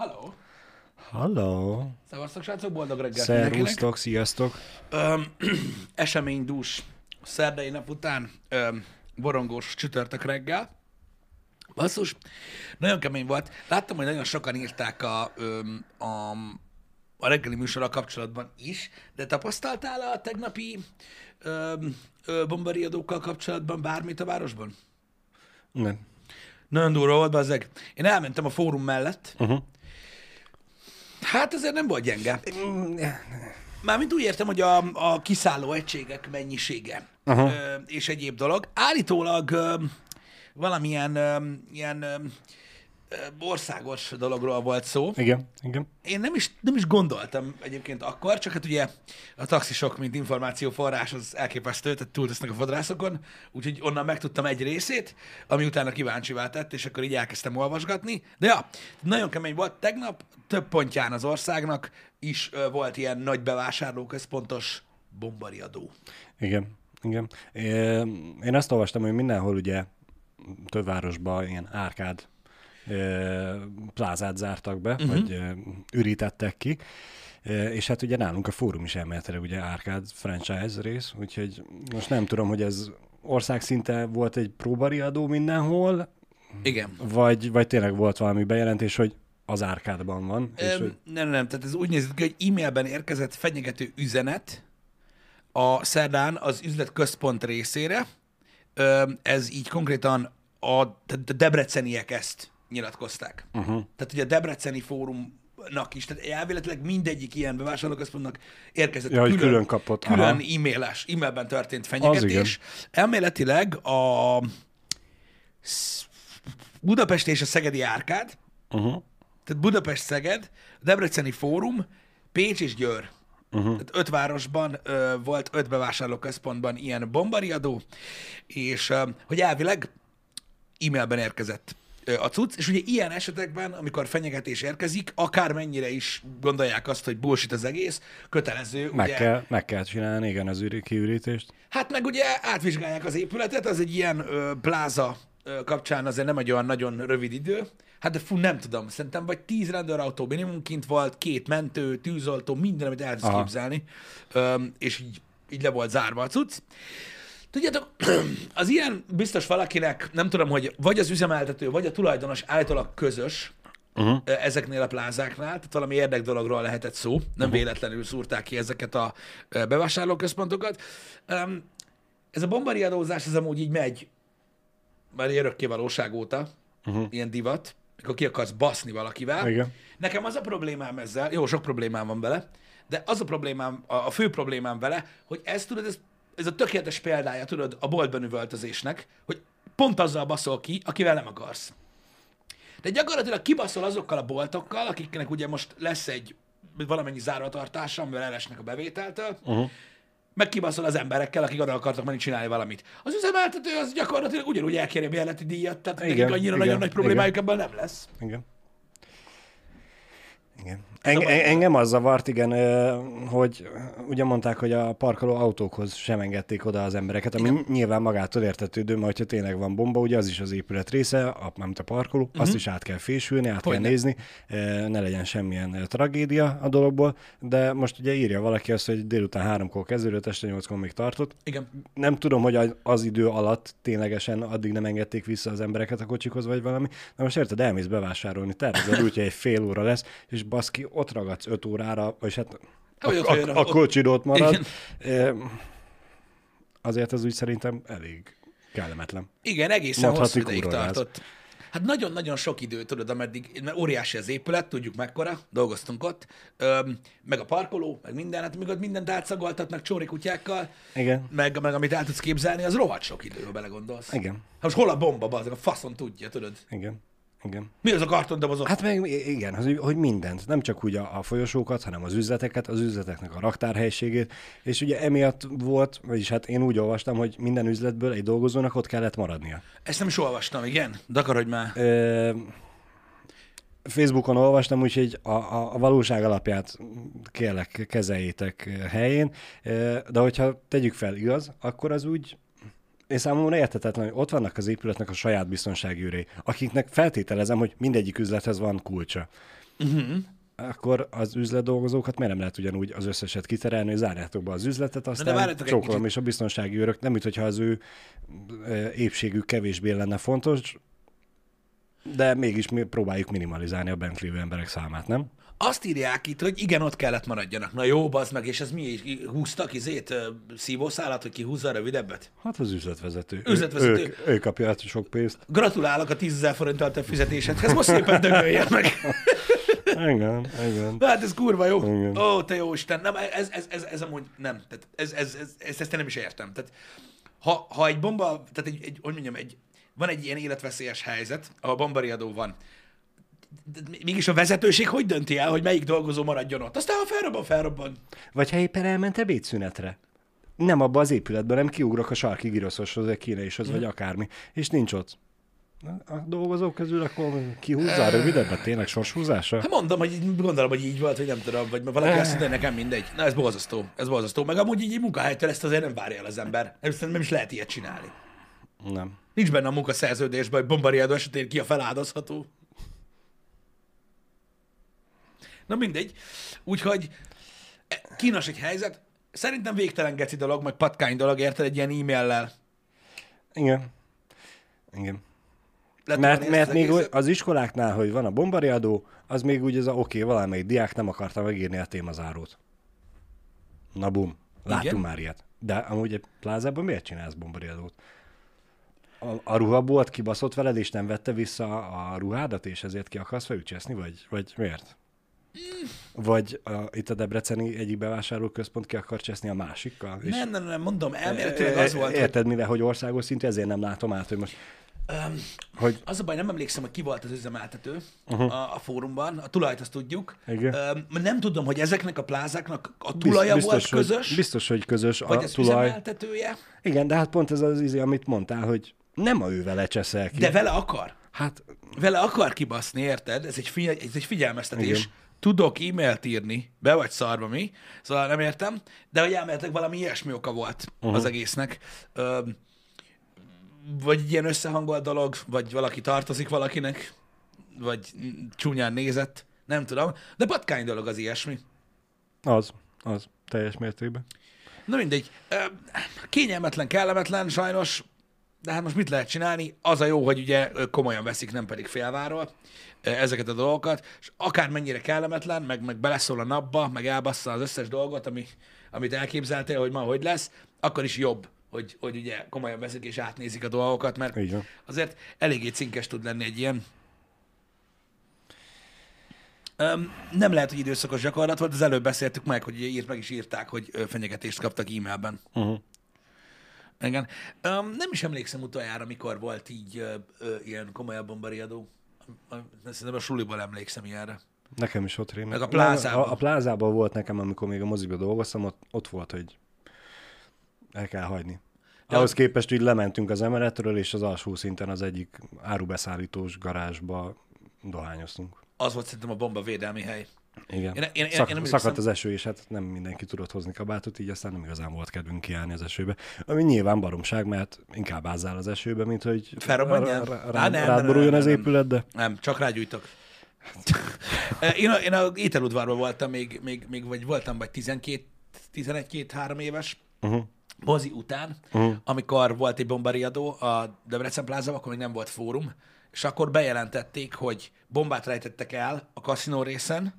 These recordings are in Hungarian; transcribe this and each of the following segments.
Halló! Halló! Szevasztok, srácok, boldog reggelt. Szervusztok, sziasztok! Öm, eseménydús szerdai nap után öm, borongós csütörtök reggel. Basszus, nagyon kemény volt. Láttam, hogy nagyon sokan írták a, öm, a, a reggeli műsorra kapcsolatban is, de tapasztaltál a tegnapi öm, ö, bombariadókkal kapcsolatban bármit a városban? Nem. Nagyon durva volt, bazzeg. Én elmentem a fórum mellett. Uh-huh. Hát azért nem volt gyenge. Mármint úgy értem, hogy a, a kiszálló egységek mennyisége Aha. és egyéb dolog. Állítólag valamilyen ilyen országos dologról volt szó. Igen, igen. Én nem is, nem is gondoltam egyébként akkor, csak hát ugye a taxisok, mint információforrás, az elképesztő, tehát túltesznek a fodrászokon, úgyhogy onnan megtudtam egy részét, ami utána kíváncsivá tett, és akkor így elkezdtem olvasgatni. De ja, nagyon kemény volt. Tegnap több pontján az országnak is volt ilyen nagy bevásárlóközpontos bombariadó. Igen, igen. Én azt olvastam, hogy mindenhol ugye több városban ilyen árkád plázát zártak be, uh-huh. vagy ürítettek ki, és hát ugye nálunk a fórum is elméletileg ugye árkád franchise rész, úgyhogy most nem tudom, hogy ez országszinte volt egy próbariadó mindenhol, Igen. vagy, vagy tényleg volt valami bejelentés, hogy az árkádban van. és Öm, hogy, nem, nem, tehát ez úgy nézett ki, hogy e-mailben érkezett fenyegető üzenet a szerdán az üzlet központ részére. Öm, ez így konkrétan a, a debreceniek ezt nyilatkozták. Uh-huh. Tehát ugye a debreceni fórumnak is, tehát elvéletileg mindegyik ilyen bevásárlóközpontnak érkezett Ja, hogy külön kapott, külön aha. e-mailes, e-mailben történt fenyegetés. Elméletileg a Budapest és a Szegedi Árkád, uh-huh. tehát Budapest-Szeged, Debreceni Fórum, Pécs és Győr. Uh-huh. Tehát öt városban ö, volt, öt bevásárlóközpontban ilyen bombariadó, és ö, hogy elvileg e-mailben érkezett a cucc, és ugye ilyen esetekben, amikor fenyegetés érkezik, akármennyire is gondolják azt, hogy bullshit az egész, kötelező, Meg, ugye, kell, meg kell csinálni, igen, az üri, kiürítést. Hát meg ugye átvizsgálják az épületet, az egy ilyen ö, pláza ö, kapcsán azért nem egy olyan nagyon rövid idő. Hát de fú, nem tudom, szerintem vagy tíz rendőrautó minimum kint volt, két mentő, tűzoltó, minden, amit el tudsz képzelni, ö, és így, így le volt zárva a cucc. Tudjátok, az ilyen biztos valakinek, nem tudom, hogy vagy az üzemeltető, vagy a tulajdonos állítólag közös, Uh-huh. ezeknél a plázáknál, tehát valami érdek dologról lehetett szó, nem uh-huh. véletlenül szúrták ki ezeket a bevásárlóközpontokat. Ez a bombariadózás, ez amúgy így megy, már örökké valóság óta, uh-huh. ilyen divat, akkor ki akarsz baszni valakivel. Igen. Nekem az a problémám ezzel, jó, sok problémám van vele, de az a problémám, a fő problémám vele, hogy ez tudod, ez, ez a tökéletes példája, tudod, a boltban üvöltözésnek, hogy pont azzal baszol ki, akivel nem akarsz. De gyakorlatilag kibaszol azokkal a boltokkal, akiknek ugye most lesz egy valamennyi záratartása, amivel elesnek a bevételtől, uh-huh. meg kibaszol az emberekkel, akik oda akartak menni csinálni valamit. Az üzemeltető az gyakorlatilag ugyanúgy elkéri a bérleti díjat, tehát Igen, nekik annyira igen, nagyon nagy problémájuk igen. ebben nem lesz. Igen. En- engem az zavart, igen, hogy ugye mondták, hogy a parkoló autókhoz sem engedték oda az embereket, ami igen. nyilván magától értetődő, mert hogyha tényleg van bomba, ugye az is az épület része, a, nem a parkoló, uh-huh. azt is át kell fésülni, át Hogyne. kell nézni, ö, ne legyen semmilyen tragédia a dologból, de most ugye írja valaki azt, hogy délután háromkor kezdődött, este nyolckor még tartott, Igen. nem tudom, hogy az- az idő alatt ténylegesen addig nem engedték vissza az embereket a kocsikhoz, vagy valami. Na most érted, elmész bevásárolni, tervezed úgy, hogy egy fél óra lesz, és baszki, ott ragadsz öt órára, vagy hát Hogy ott a, a, a ott marad. Igen. Azért az úgy szerintem elég kellemetlen. Igen, egészen Mondhatni hosszú ideig tartott. Hát nagyon-nagyon sok idő, tudod, ameddig, mert óriási az épület, tudjuk mekkora, dolgoztunk ott, öm, meg a parkoló, meg minden, hát még ott mindent átszagoltatnak csóri kutyákkal, Igen. meg, meg amit el tudsz képzelni, az rohadt sok idő, ha belegondolsz. Igen. Hát most hol a bomba, bazd, a faszon tudja, tudod. Igen. Igen. Mi az a kartondobozok? Hát, meg igen, hogy, hogy mindent, nem csak úgy a, a folyosókat, hanem az üzleteket, az üzleteknek a raktárhelyiségét, és ugye emiatt volt, vagyis hát én úgy olvastam, hogy minden üzletből egy dolgozónak ott kellett maradnia. Ezt nem is olvastam, igen? De akar, hogy már. Ö, Facebookon olvastam, úgyhogy a, a, a valóság alapját kérlek kezeljétek helyén, de hogyha tegyük fel igaz, akkor az úgy én számomra értetetlen, hogy ott vannak az épületnek a saját biztonsági őrei, akiknek feltételezem, hogy mindegyik üzlethez van kulcsa. uh-huh. akkor az üzletdolgozókat miért nem lehet ugyanúgy az összeset kiterelni, hogy zárjátok be az üzletet, aztán egy csókolom, és a biztonsági őrök, nem úgy, hogyha az ő épségük kevésbé lenne fontos, de mégis mi próbáljuk minimalizálni a bent lévő emberek számát, nem? Azt írják itt, hogy igen, ott kellett maradjanak. Na jó, bazd meg, és ez mi? Húztak izét, szívószálat, hogy ki húzza a rövidebbet? Hát az üzletvezető. Üzletvezető. Ő, ő, ő kapja át sok pénzt. Gratulálok a 10 ezer forinttal te fizetésedhez, most szépen dögöljen meg. Igen, igen. Hát ez kurva jó. Igen. Ó, te jó Isten. Nem, ez, ez, ez, ez amúgy nem. Tehát ez, ez, ez, ez, ezt én nem is értem. Tehát, ha, ha egy bomba, tehát egy, egy, hogy mondjam, egy, van egy ilyen életveszélyes helyzet, ahol bombariadó van, mégis a vezetőség hogy dönti el, hogy melyik dolgozó maradjon ott? Aztán ha felrobban, felrobban. Vagy ha éppen elment ebédszünetre. Nem abba az épületben, nem kiugrok a sarki giroszoshoz, vagy kínaishoz, vagy akármi, és nincs ott. A dolgozók közül akkor kihúzza a rövidebbet? Tényleg sorshúzása? Hát mondom, hogy gondolom, hogy így volt, hogy nem tudom, vagy valaki azt mondja, hogy nekem mindegy. Na, ez borzasztó, ez borzasztó. Meg amúgy így munkahelytől ezt azért nem várja el az ember. Ezt nem is lehet ilyet csinálni. Nem. Nincs benne a munkaszerződésben, hogy bombariádó esetén ki a feláldozható. Na mindegy. Úgyhogy e, kínos egy helyzet. Szerintem végtelen geci dolog, meg patkány dolog, érted egy ilyen e-maillel. Igen. Igen. Letudni Mert, mert az még egészet. az iskoláknál, hogy van a bombariadó, az még úgy ez a oké, okay, valamelyik diák nem akarta megírni a témazárót. Na bum, láttunk Igen? már ilyet. De amúgy egy plázában miért csinálsz bombariadót? A, a ruhabolt kibaszott veled, és nem vette vissza a ruhádat, és ezért ki akarsz felücseszni, vagy, vagy miért? Vagy a, itt a Debreceni egyik bevásárlóközpont ki akar cseszni a másikkal? És Nem, nem, nem, mondom, elméletileg az volt, hogy Érted, mivel, hogy országos szintű, ezért nem látom át, hogy most... hogy az a baj, nem emlékszem, hogy ki volt az üzemeltető uh-huh. a, a fórumban, a tulajt azt tudjuk. Igen. Öm, nem tudom, hogy ezeknek a plázáknak a tulaja biztos, volt közös, Hogy, biztos, hogy közös vagy a az tulaj. üzemeltetője, Igen, de hát pont ez az izé, amit mondtál, hogy nem a ő vele cseszel ki. de vele akar. Hát Vele akar kibaszni, érted? Ez egy, figyel, ez egy figyelmeztetés. Igen. Tudok e-mailt írni, be vagy szarva mi, szóval nem értem, de hogy elméletileg valami ilyesmi oka volt uh-huh. az egésznek. Öm, vagy ilyen összehangolt dolog, vagy valaki tartozik valakinek, vagy csúnyán nézett, nem tudom, de patkány dolog az ilyesmi. az, az, teljes mértékben. Na mindegy, kényelmetlen, kellemetlen sajnos, de hát most mit lehet csinálni? Az a jó, hogy ugye komolyan veszik, nem pedig félváról ezeket a dolgokat, és akármennyire kellemetlen, meg, meg beleszól a napba, meg elbassza az összes dolgot, ami, amit elképzeltél, hogy ma hogy lesz, akkor is jobb, hogy, hogy ugye komolyan veszik és átnézik a dolgokat, mert azért eléggé cinkes tud lenni egy ilyen. Um, nem lehet, hogy időszakos gyakorlat volt, az előbb beszéltük meg, hogy írt, meg is írták, hogy fenyegetést kaptak e-mailben. Uh-huh. Igen. Um, nem is emlékszem utoljára, mikor volt így ö, ö, ilyen komolyabb bombariadó. Szerintem a suliból emlékszem ilyenre. Nekem is ott rém. Meg a plázában. A, a plázában volt nekem, amikor még a moziba dolgoztam, ott, ott volt, hogy el kell hagyni. De Ahhoz képest, hogy lementünk az emeletről, és az alsó szinten az egyik árubeszállítós garázsba dohányoztunk. Az volt szerintem a bomba védelmi hely. Igen. Én- én- Szak, én nem szakadt az eső, és hát nem mindenki tudott hozni kabátot, így aztán nem igazán volt kedvünk kiállni az esőbe. Ami nyilván baromság, mert inkább ázzál az esőbe, mint hogy Felrobbanjál? rád boruljon az épület, de Nem, csak rágyújtok. én, a, én a ételudvarban voltam még, még, még vagy voltam vagy 12, 11-2-3 éves, uh-huh. mozi után, uh-huh. amikor volt egy bombariadó a Debrecen plázában, akkor még nem volt fórum, és akkor bejelentették, hogy bombát rejtettek el a kaszinó részen,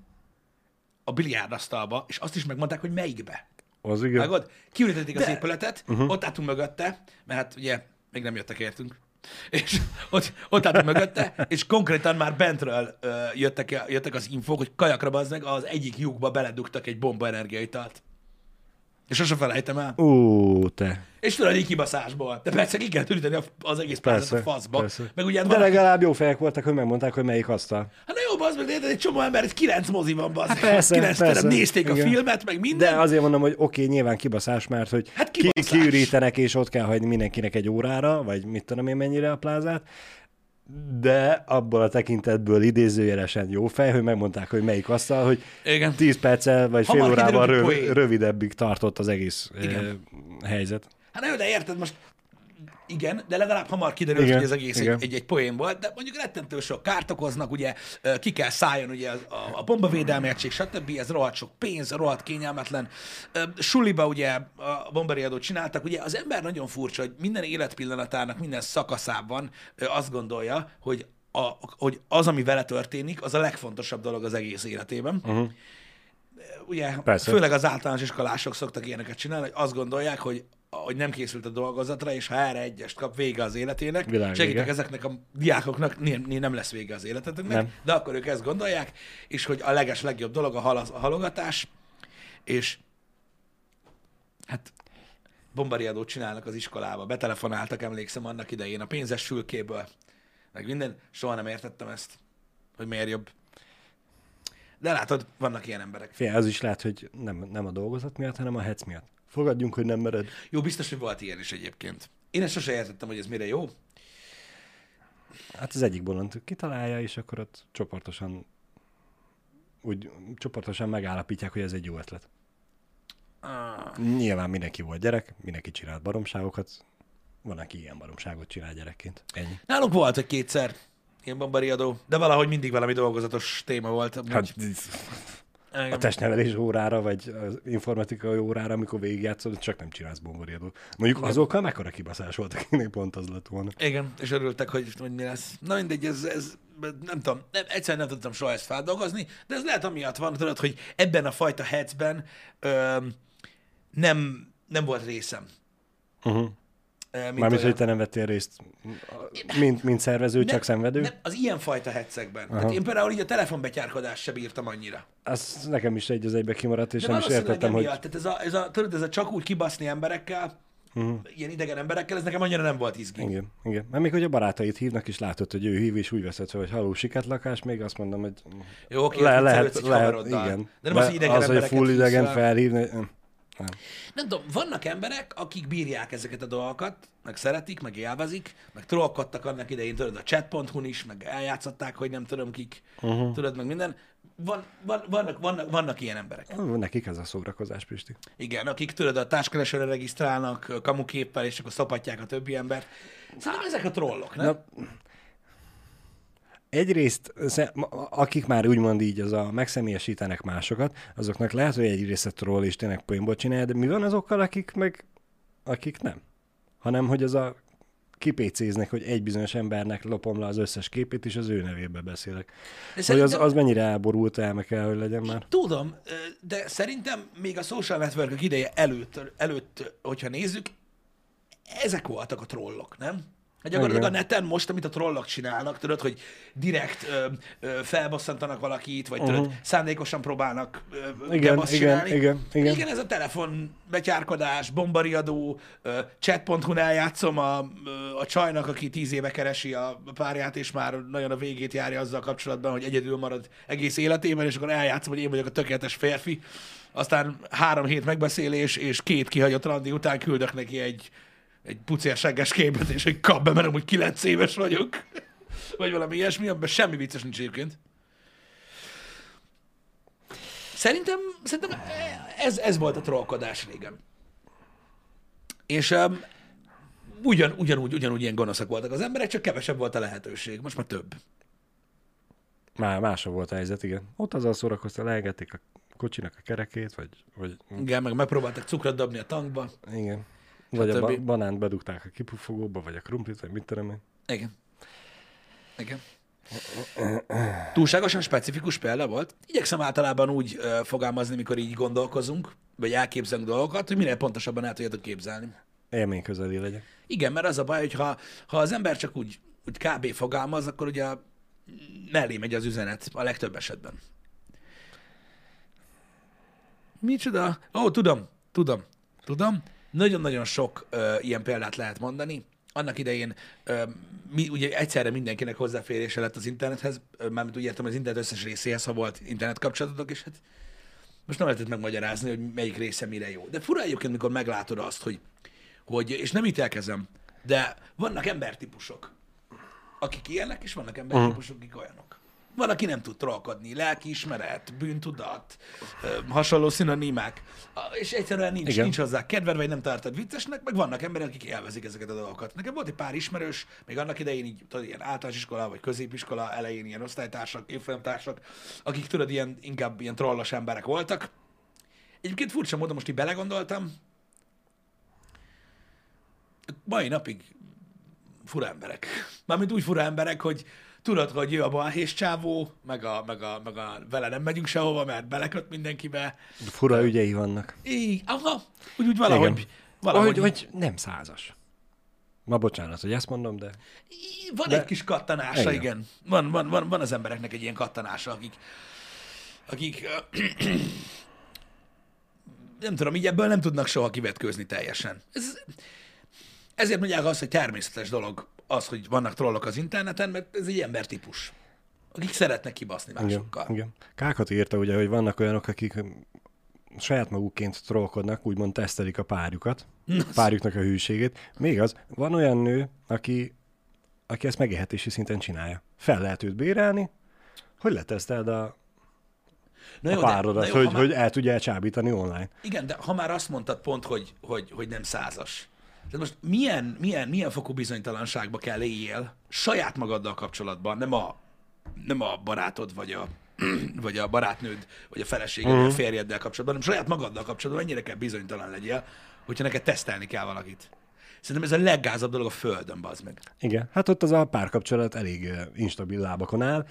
a biliárdasztalba, és azt is megmondták, hogy melyikbe. az igen. Vágod? Kiürítették az épületet, uh-huh. ott álltunk mögötte, mert hát ugye még nem jöttek értünk. És ott, ott álltunk mögötte, és konkrétan már bentről ö, jöttek, jöttek az infók, hogy kajakra bazd meg az egyik lyukba beledugtak egy bomba energiaitalt. És sose felejtem el. Ú, te. És tudod, egy kibaszásból. De persze ki kell tűríteni a- az egész plázat a Persze, faszba. persze. Meg ugye De valaki, legalább jó fejek voltak, hogy megmondták, hogy melyik asztal. hát na jó, bazd meg, de egy csomó ember, egy kilenc mozi van, bazd meg. persze, kilenc persze. terem, nézték a Igen. filmet, meg minden. De azért mondom, hogy oké, nyilván kibaszás, mert hogy Hát ki, kibaszás. kiürítenek, és ott kell hagyni mindenkinek egy órára, vagy mit tudom én mennyire a plázát, de abból a tekintetből idézőjelesen jó fej, hogy megmondták, hogy melyik asztal, hogy Igen. 10 perccel vagy fél Hamar órával kiderült, röv, rövidebbig tartott az egész Igen. ö, helyzet. Hát jó, de érted, most igen, de legalább hamar kiderült, Igen, hogy ez egész igen. egy, egy poén volt, de mondjuk rettentő sok kárt okoznak, ugye ki kell szálljon ugye a, a bombavédelmi egység, stb. Ez rohadt sok pénz, rohadt kényelmetlen. Suliba ugye a bombariadót csináltak, ugye az ember nagyon furcsa, hogy minden életpillanatának, minden szakaszában azt gondolja, hogy, a, hogy az, ami vele történik, az a legfontosabb dolog az egész életében. Uh-huh. Ugye, Persze. főleg az általános iskolások szoktak ilyeneket csinálni, hogy azt gondolják, hogy hogy nem készült a dolgozatra, és ha erre egyest kap, vége az életének. Világ Segítek vége. ezeknek a diákoknak, nem, lesz vége az életeteknek, Nem. de akkor ők ezt gondolják, és hogy a leges legjobb dolog a, hal, a halogatás, és hát bombariadót csinálnak az iskolába, betelefonáltak, emlékszem annak idején a pénzes fülkéből, meg minden, soha nem értettem ezt, hogy miért jobb. De látod, vannak ilyen emberek. Fél, az is lehet, hogy nem, nem a dolgozat miatt, hanem a hec miatt. Fogadjunk, hogy nem mered. Jó, biztos, hogy volt ilyen is egyébként. Én ezt sose értettem, hogy ez mire jó. Hát az egyik bolond kitalálja, és akkor ott csoportosan úgy csoportosan megállapítják, hogy ez egy jó ötlet. Ah, Nyilván mindenki volt gyerek, mindenki csinált baromságokat, van, aki ilyen baromságot csinál gyerekként. Ennyi. Nálunk volt egy kétszer ilyen bombariadó, de valahogy mindig valami dolgozatos téma volt. amúgy. Hát Igen. a testnevelés órára, vagy az informatikai órára, amikor végigjátszod, csak nem csinálsz bombariadót. Mondjuk azokkal mekkora kibaszás volt, akinek pont az lett volna. Igen, és örültek, hogy, hogy mi lesz. Na mindegy, ez, ez nem tudom, nem, egyszerűen nem tudtam soha ezt feldolgozni, de ez lehet amiatt van, tudod, hogy ebben a fajta hetszben ö, nem, nem volt részem. Uh-huh. Mint Mármint, olyan. hogy te nem vettél részt, mint, mint szervező, csak szenvedő. Nem, az ilyen fajta hetszekben. Tehát én például így a telefonbetyárkodást sem bírtam annyira. Az nekem is egy az egybe kimaradt, és De nem is értettem, hogy... tehát ez a, ez a, tudod, ez a csak úgy kibaszni emberekkel, uh-huh. ilyen idegen emberekkel, ez nekem annyira nem volt izgi. Igen, igen. Mert még hogy a barátait hívnak, és látod, hogy ő hív, és úgy veszed fel, hogy haló sikertlakás, még azt mondom, hogy Jó, oké, le, Le, lehet, lehet, haveroddal. igen. De nem az, idegen az, hogy full idegen fel. felhívni, nem. nem. Tudom, vannak emberek, akik bírják ezeket a dolgokat, meg szeretik, meg élvezik, meg trollkodtak annak idején, tudod, a chat.hu-n is, meg eljátszották, hogy nem tudom kik, uh-huh. tudod, meg minden. Van, van, vannak, vannak, vannak ilyen emberek. Nekik ez a szórakozás, Pisti. Igen, akik tudod, a társkeresőre regisztrálnak kamuképpel, és akkor szopatják a többi embert. Szerintem ezek a trollok, nem? Na, egyrészt, akik már úgymond így az a megszemélyesítenek másokat, azoknak lehet, hogy egy része troll és tényleg poénból csinálja, de mi van azokkal, akik meg, akik nem? Hanem, hogy az a kipécéznek, hogy egy bizonyos embernek lopom le az összes képét, és az ő nevébe beszélek. De Hogy az, az mennyire elborult elme kell, hogy legyen már. Tudom, de szerintem még a social network ideje előtt, előtt, hogyha nézzük, ezek voltak a trollok, nem? Hát gyakorlatilag a Igen. neten most, amit a trollok csinálnak, tudod, hogy direkt ö, ö, felbosszantanak valakit, vagy tudod, uh-huh. szándékosan próbálnak ö. Igen, igen, csinálni. igen, igen. igen, ez a telefon betyárkodás, bombariadó, ö, chat.hu-n eljátszom a, a csajnak, aki tíz éve keresi a párját, és már nagyon a végét járja azzal kapcsolatban, hogy egyedül marad egész életében, és akkor eljátszom, hogy én vagyok a tökéletes férfi. Aztán három hét megbeszélés, és két kihagyott randi után küldök neki egy, egy pucérsegges képet, és hogy kap be, mert amúgy kilenc éves vagyok. Vagy valami ilyesmi, amiben semmi vicces nincs egyébként. Szerintem, szerintem ez, ez volt a trollkodás régen. És um, ugyan, ugyanúgy, ugyanúgy ilyen gonoszak voltak az emberek, csak kevesebb volt a lehetőség. Most már több. Már másabb volt a helyzet, igen. Ott azzal szórakoztál, lehegették a kocsinak a kerekét, vagy, vagy Igen, meg megpróbáltak cukrot dobni a tankba. igen. Vagy a Stb. ba- banánt bedugták a kipufogóba, vagy a krumplit, vagy mit tudom én. Igen. Igen. Túlságosan specifikus példa volt. Igyekszem általában úgy ö, fogalmazni, mikor így gondolkozunk, vagy elképzelünk dolgokat, hogy minél pontosabban el tudjátok képzelni. Élmény közeli legyen. Igen, mert az a baj, hogy ha, ha az ember csak úgy, úgy kb. fogalmaz, akkor ugye mellé megy az üzenet a legtöbb esetben. Micsoda? Ó, tudom, tudom, tudom. Nagyon-nagyon sok ö, ilyen példát lehet mondani. Annak idején ö, mi, ugye egyszerre mindenkinek hozzáférése lett az internethez, ö, mármint úgy értem az internet összes részéhez, ha volt internet kapcsolatotok, és hát most nem lehetett megmagyarázni, hogy melyik része mire jó. De fura egyébként, mikor meglátod azt, hogy, hogy és nem ítélkezem, de vannak embertípusok, akik ilyenek, és vannak embertípusok, akik olyanok. Van, aki nem tud trollkodni, lelkiismeret, bűntudat, hasonló szinonimák, és egyszerűen nincs, Igen. nincs hozzá kedved, vagy nem tartod viccesnek, meg vannak emberek, akik élvezik ezeket a dolgokat. Nekem volt egy pár ismerős, még annak idején így, tudod, ilyen általános iskola, vagy középiskola elején ilyen osztálytársak, évfolyamtársak, akik tudod, ilyen, inkább ilyen trollos emberek voltak. Egyébként furcsa módon most így belegondoltam, mai napig fura emberek. Mármint úgy fura emberek, hogy tudod, hogy ő a balhés csávó, meg a, meg, a, meg a vele nem megyünk sehova, mert beleköt mindenkibe. Fura ügyei vannak. Így, aha, úgy, úgy valahogy, Igen. valahogy Hogy, hogy nem százas. Ma bocsánat, hogy ezt mondom, de van De- egy kis kattanása, igen. Igen. Van, van, van, van az embereknek egy ilyen kattanása, akik, akik nem tudom, így ebből nem tudnak soha kivetkőzni teljesen. Ez, ezért mondják azt, hogy természetes dolog az, hogy vannak trollok az interneten, mert ez egy embertípus, akik szeretnek kibaszni igen, másokkal. igen. Kákat írta ugye, hogy vannak olyanok, akik saját magukként trollkodnak, úgymond tesztelik a párjukat, párjuknak a hűségét. Még az, van olyan nő, aki, aki ezt megélhetési szinten csinálja. Fel lehet őt bérelni, hogy leteszteld a, Na a jó, de- párodat, na jó, hogy, már- hogy el tudja elcsábítani online. Igen, de ha már azt mondtad pont, hogy, hogy, hogy nem százas. Tehát most milyen, milyen, milyen fokú bizonytalanságba kell éljél saját magaddal kapcsolatban, nem a, nem a barátod, vagy a, vagy a barátnőd, vagy a feleséged, vagy a férjeddel kapcsolatban, hanem saját magaddal kapcsolatban ennyire kell bizonytalan legyél, hogyha neked tesztelni kell valakit. Szerintem ez a leggázabb dolog a földön, bazd meg. Igen, hát ott az a párkapcsolat elég instabil lábakon áll.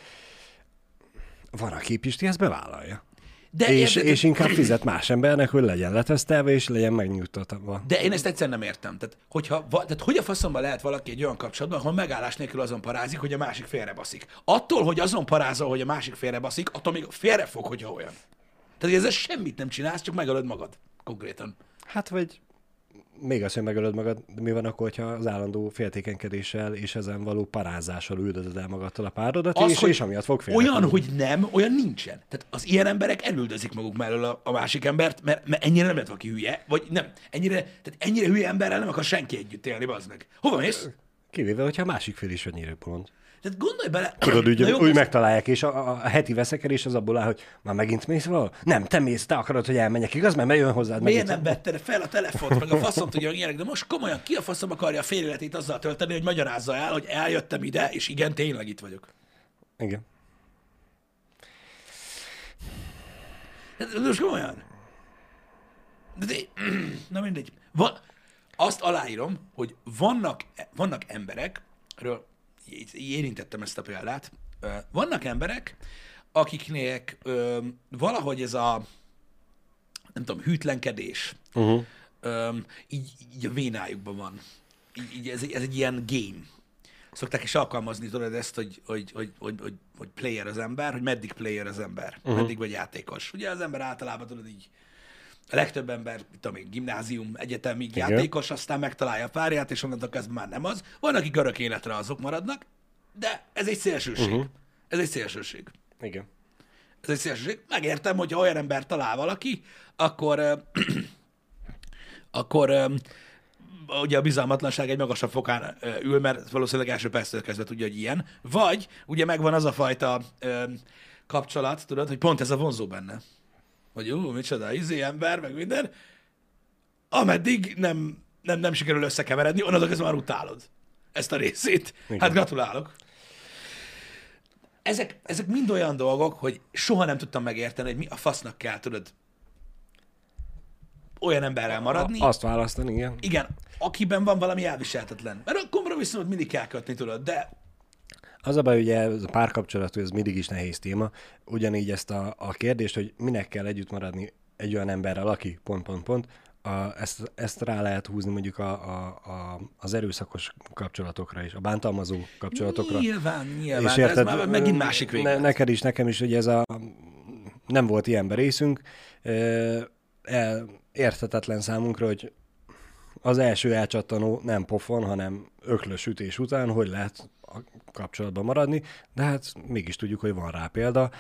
Van, aki Pisti ezt bevállalja. De, És, érted, és inkább fizet más embernek, hogy legyen letesztelve, és legyen megnyugtatva. De én ezt egyszerűen nem értem. Tehát, hogyha, tehát hogy a faszomban lehet valaki egy olyan kapcsolatban, ahol megállás nélkül azon parázik, hogy a másik félrebaszik. Attól, hogy azon parázol, hogy a másik félrebaszik, attól még félre fog, hogyha olyan. Tehát ezzel semmit nem csinálsz, csak megölöd magad. Konkrétan. Hát vagy még azt, hogy megölöd magad, de mi van akkor, hogyha az állandó féltékenkedéssel és ezen való parázással üldözöd el magadtól a párodat, Az, és, és amiatt fog félre. Olyan, hogy nem, olyan nincsen. Tehát az ilyen emberek elüldözik maguk mellől a, a másik embert, mert, mert ennyire nem lehet valaki hülye, vagy nem. Ennyire, tehát ennyire hülye emberrel nem akar senki együtt élni, bazd meg. Hova mész? Kivéve, hogyha a másik fél is annyira bolond. Tehát gondolj bele. Tudod, úgy, jó, úgy most- megtalálják, és a, a, heti veszekedés az abból áll, hogy már megint mész valahol? Nem, te mész, te akarod, hogy elmenjek, igaz? Mert jön hozzád Miért megint. nem vetted fel a telefont, meg a faszom tudja, hogy ilyenek, de most komolyan ki a faszom akarja a fél életét azzal tölteni, hogy magyarázza el, hogy eljöttem ide, és igen, tényleg itt vagyok. Igen. Hát, most komolyan. De, de, na mindegy. Van, azt aláírom, hogy vannak, vannak emberek, erről érintettem ezt a példát, ö, vannak emberek, akiknek ö, valahogy ez a, nem tudom, hűtlenkedés, Uh-huh. öm, így, így a vénájukban van. Így, így ez, egy- ez egy ilyen game. Szokták is alkalmazni, tudod ezt, hogy, hogy, hogy, hogy, hogy, hogy player az ember, hogy meddig player az ember, uh-huh. meddig vagy játékos. Ugye az ember általában tudod így, a legtöbb ember, mit tudom én, gimnázium, egyetemig Igen. játékos, aztán megtalálja a párját, és onnantól kezdve már nem az. Van, akik örök életre azok maradnak, de ez egy szélsőség. Uh-huh. Ez egy szélsőség. Igen. Ez egy szélsőség. Megértem, hogyha olyan ember talál valaki, akkor, akkor ugye a bizalmatlanság egy magasabb fokán ül, mert valószínűleg első perctől kezdve tudja, hogy ilyen. Vagy ugye megvan az a fajta kapcsolat, tudod, hogy pont ez a vonzó benne. Hogy jó, micsoda, izé ember, meg minden. Ameddig nem, nem, nem sikerül összekeveredni, onnantól kezdve már utálod ezt a részét. Igen. Hát gratulálok ezek, ezek mind olyan dolgok, hogy soha nem tudtam megérteni, hogy mi a fasznak kell, tudod, olyan emberrel maradni. A, azt választani, igen. Igen, akiben van valami elviselhetetlen. Mert a kompromisszumot mindig kell kötni, tudod, de Az a baj, ugye ez a párkapcsolat, ez mindig is nehéz téma. Ugyanígy ezt a, a kérdést, hogy minek kell együtt maradni egy olyan emberrel, aki pont, pont, pont, a, ezt, ezt rá lehet húzni mondjuk a, a, a, az erőszakos kapcsolatokra is, a bántalmazó kapcsolatokra. nyilván, nyilván, de ez már megint másik vége. Ne, neked is, nekem is, hogy ez a nem volt ilyenbe részünk, ö, el, érthetetlen számunkra, hogy az első elcsattanó nem pofon, hanem öklös ütés után, hogy lehet kapcsolatban maradni, de hát mégis tudjuk, hogy van rá példa,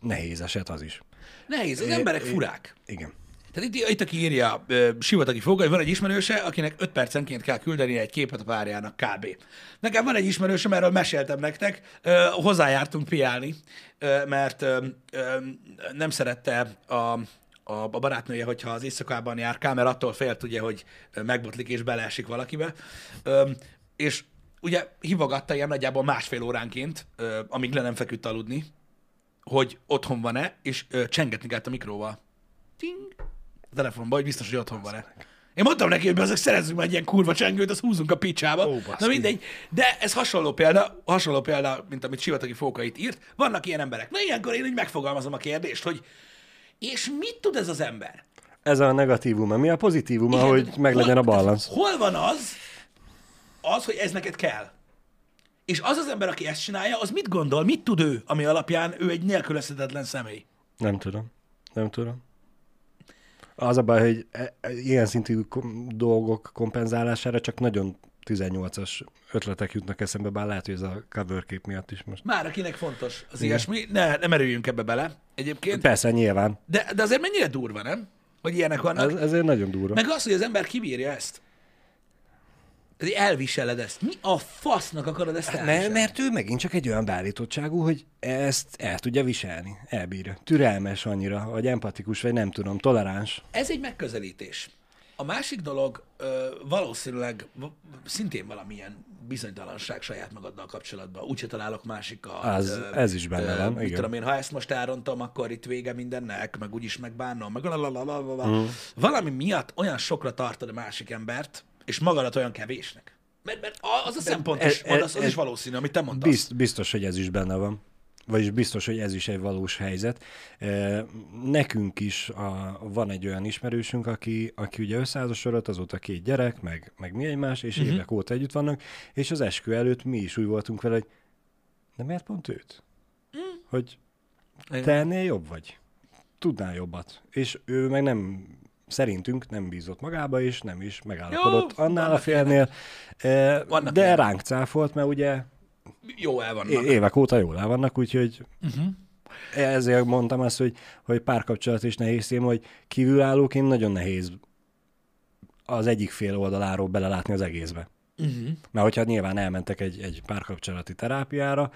nehéz eset az is. Nehéz, az É- emberek furák. Igen. Tehát itt, itt aki írja, uh, Sivatagi Foga, hogy van egy ismerőse, akinek 5 percenként kell küldeni egy képet a párjának kb. Nekem van egy ismerősöm, erről meséltem nektek, uh, hozzájártunk piálni, uh, mert nem szerette a, a, a barátnője, hogyha az éjszakában jár ká, mert attól félt ugye, hogy megbotlik és beleesik valakibe. És ugye hívogatta ilyen nagyjából másfél óránként, uh, amíg le nem feküdt aludni, hogy otthon van-e, és uh, csengetni kellett a mikróval. Ting! A telefonban, hogy biztos, hogy otthon van-e. Én mondtam neki, hogy azok szerezzünk már egy ilyen kurva csengőt, azt húzunk a picsába. Ó, Na mindegy. De ez hasonló példa, hasonló példa, mint amit Sivatagi Fókait írt. Vannak ilyen emberek. Na ilyenkor én így megfogalmazom a kérdést, hogy és mit tud ez az ember? Ez a negatívuma. Mi a pozitívuma, Igen, hogy meglegyen a balansz? Hol van az, az, hogy ez neked kell? És az az ember, aki ezt csinálja, az mit gondol, mit tud ő, ami alapján ő egy nélkülözhetetlen személy? Nem tudom. Nem tudom. Az a baj, hogy e- e- ilyen szintű dolgok kompenzálására csak nagyon 18-as ötletek jutnak eszembe, bár lehet, hogy ez a cover kép miatt is most. Már akinek fontos az ilyesmi, ne, ne merüljünk ebbe bele egyébként. Persze, nyilván. De, de azért mennyire durva, nem? Hogy ilyenek vannak. Ez, ezért nagyon durva. Meg az, hogy az ember kibírja ezt. Elviseled ezt. Mi a fasznak akarod ezt Mert, elviselni? mert ő megint csak egy olyan beállítottságú, hogy ezt el tudja viselni, elbírja. Türelmes annyira, vagy empatikus, vagy nem tudom, toleráns. Ez egy megközelítés. A másik dolog ö, valószínűleg szintén valamilyen bizonytalanság saját magaddal kapcsolatban. Úgyse találok másikat. Az- ö, ez is benne van, mit igen. tudom én, ha ezt most elrontom, akkor itt vége mindennek, meg úgyis megbánom, meg lalalala. Mhm. Valami miatt olyan sokra tartod a másik embert, és magadat olyan kevésnek. Mert, mert az a szempont is, e- e- az, az e- is valószínű, amit te mondasz. Bizt, biztos, hogy ez is benne van. Vagyis biztos, hogy ez is egy valós helyzet. E, Nekünk is a, van egy olyan ismerősünk, aki, aki ugye összeházasodott, azóta két gyerek, meg, meg mi egymás, és uh-huh. évek óta együtt vannak, és az eskü előtt mi is úgy voltunk vele, hogy de miért pont őt? Mm. Hogy te ennél jobb vagy. Tudnál jobbat. És ő meg nem, szerintünk nem bízott magába, és nem is megállapodott Jó, annál a félnél. E, Vannak de ilyenek. ránk cáfolt, mert ugye Jó el vannak. Évek óta jól el vannak, úgyhogy uh-huh. ezért mondtam azt, hogy, hogy párkapcsolat is nehéz téma, hogy kívülállóként nagyon nehéz az egyik fél oldaláról belelátni az egészbe. Uh-huh. Mert hogyha nyilván elmentek egy, egy párkapcsolati terápiára,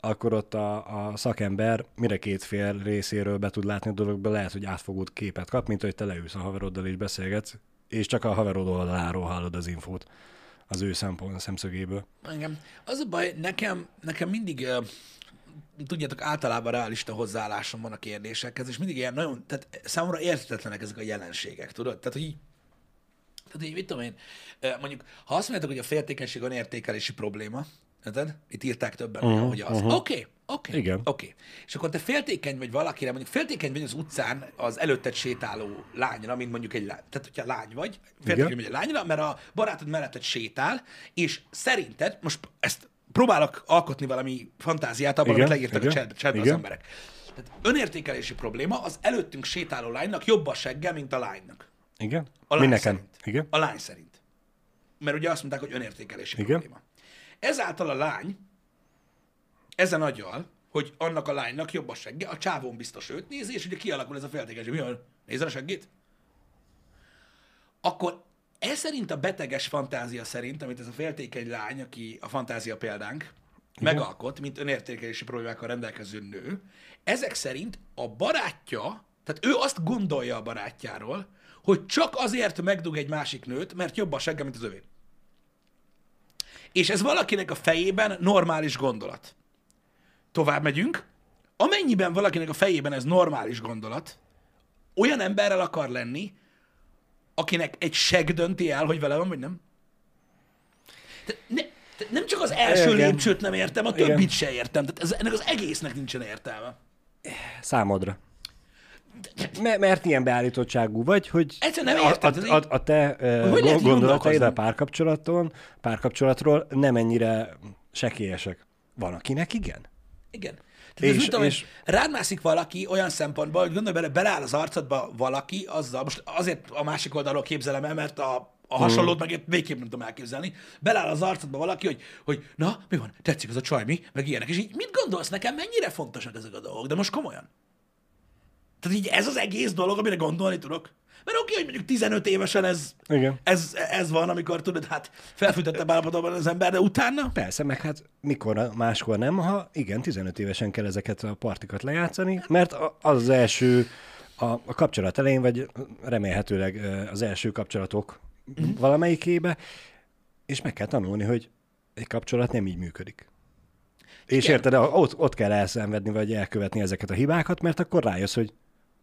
akkor ott a, a szakember mire két fél részéről be tud látni a dologba, lehet, hogy átfogót képet kap, mint hogy te leülsz a haveroddal és beszélgetsz, és csak a haverod oldaláról hallod az infót az ő szempont szemszögéből. Engem. Az a baj, nekem, nekem mindig, tudjátok, általában realista hozzáállásom van a kérdésekhez, és mindig ilyen nagyon, tehát számomra érthetetlenek ezek a jelenségek, tudod? Tehát, hogy tehát így, mit tudom én, mondjuk, ha azt mondjátok, hogy a féltékenység önértékelési probléma, érted? Itt írták többen, uh-huh, hogy az. Oké, oké, okay, Igen. oké. És akkor te féltékeny vagy valakire, mondjuk féltékeny vagy az utcán az előtted sétáló lányra, mint mondjuk egy lány. Tehát, hogyha lány vagy, féltékeny vagy egy lányra, mert a barátod melletted sétál, és szerinted, most ezt próbálok alkotni valami fantáziát abban, Igen, amit leírtak a igen, chatbe chatbe az igen. emberek. Tehát önértékelési probléma az előttünk sétáló lánynak jobb a segge, mint a lánynak. Igen? A lány Mi nekem? szerint. Igen? A lány szerint. Mert ugye azt mondták, hogy önértékelési Igen. probléma. Ezáltal a lány ezen agyal, hogy annak a lánynak jobb a segge, a csávón biztos őt nézi, és ugye kialakul ez a féltékenység. Mi van? Nézed a seggét? Akkor ez szerint a beteges fantázia szerint, amit ez a féltékeny lány, aki a fantázia példánk, megalkot, mint önértékelési problémákkal rendelkező nő, ezek szerint a barátja, tehát ő azt gondolja a barátjáról, hogy csak azért megdug egy másik nőt, mert jobb a segge, mint az övé. És ez valakinek a fejében normális gondolat. Tovább megyünk. Amennyiben valakinek a fejében ez normális gondolat, olyan emberrel akar lenni, akinek egy seg dönti el, hogy vele van, vagy nem. Tehát ne, tehát nem csak az első Igen. lépcsőt nem értem, a Igen. többit se értem. Tehát ez, ennek az egésznek nincsen értelme. Számodra. Mert ilyen beállítottságú vagy, hogy Egyszerűen nem érted, a, a, a te Hogy gondolataid a párkapcsolaton, párkapcsolatról nem ennyire sekélyesek. Van, akinek igen. Igen. Tehát és, tudom, és... rád mászik valaki olyan szempontból, hogy gondolj bele, beleáll az arcodba valaki azzal, most azért a másik oldalról képzelem el, mert a, a hasonlót meg végképp nem tudom elképzelni, beleáll az arcodba valaki, hogy, hogy na, mi van, tetszik az a csaj, mi? Meg ilyenek. És így mit gondolsz nekem, mennyire fontosak ezek a dolgok? De most komolyan. Tehát így ez az egész dolog, amire gondolni tudok. Mert oké, hogy mondjuk 15 évesen ez, Igen. ez, ez van, amikor tudod, hát felfűtöttebb állapotban az ember, de utána Persze, meg hát mikor máskor nem, ha igen, 15 évesen kell ezeket a partikat lejátszani, mert az az első, a, a kapcsolat elején, vagy remélhetőleg az első kapcsolatok Mhm. valamelyikébe, és meg kell tanulni, hogy egy kapcsolat nem így működik. És Igen. érted, ott, ott kell elszenvedni, vagy elkövetni ezeket a hibákat, mert akkor rájössz, hogy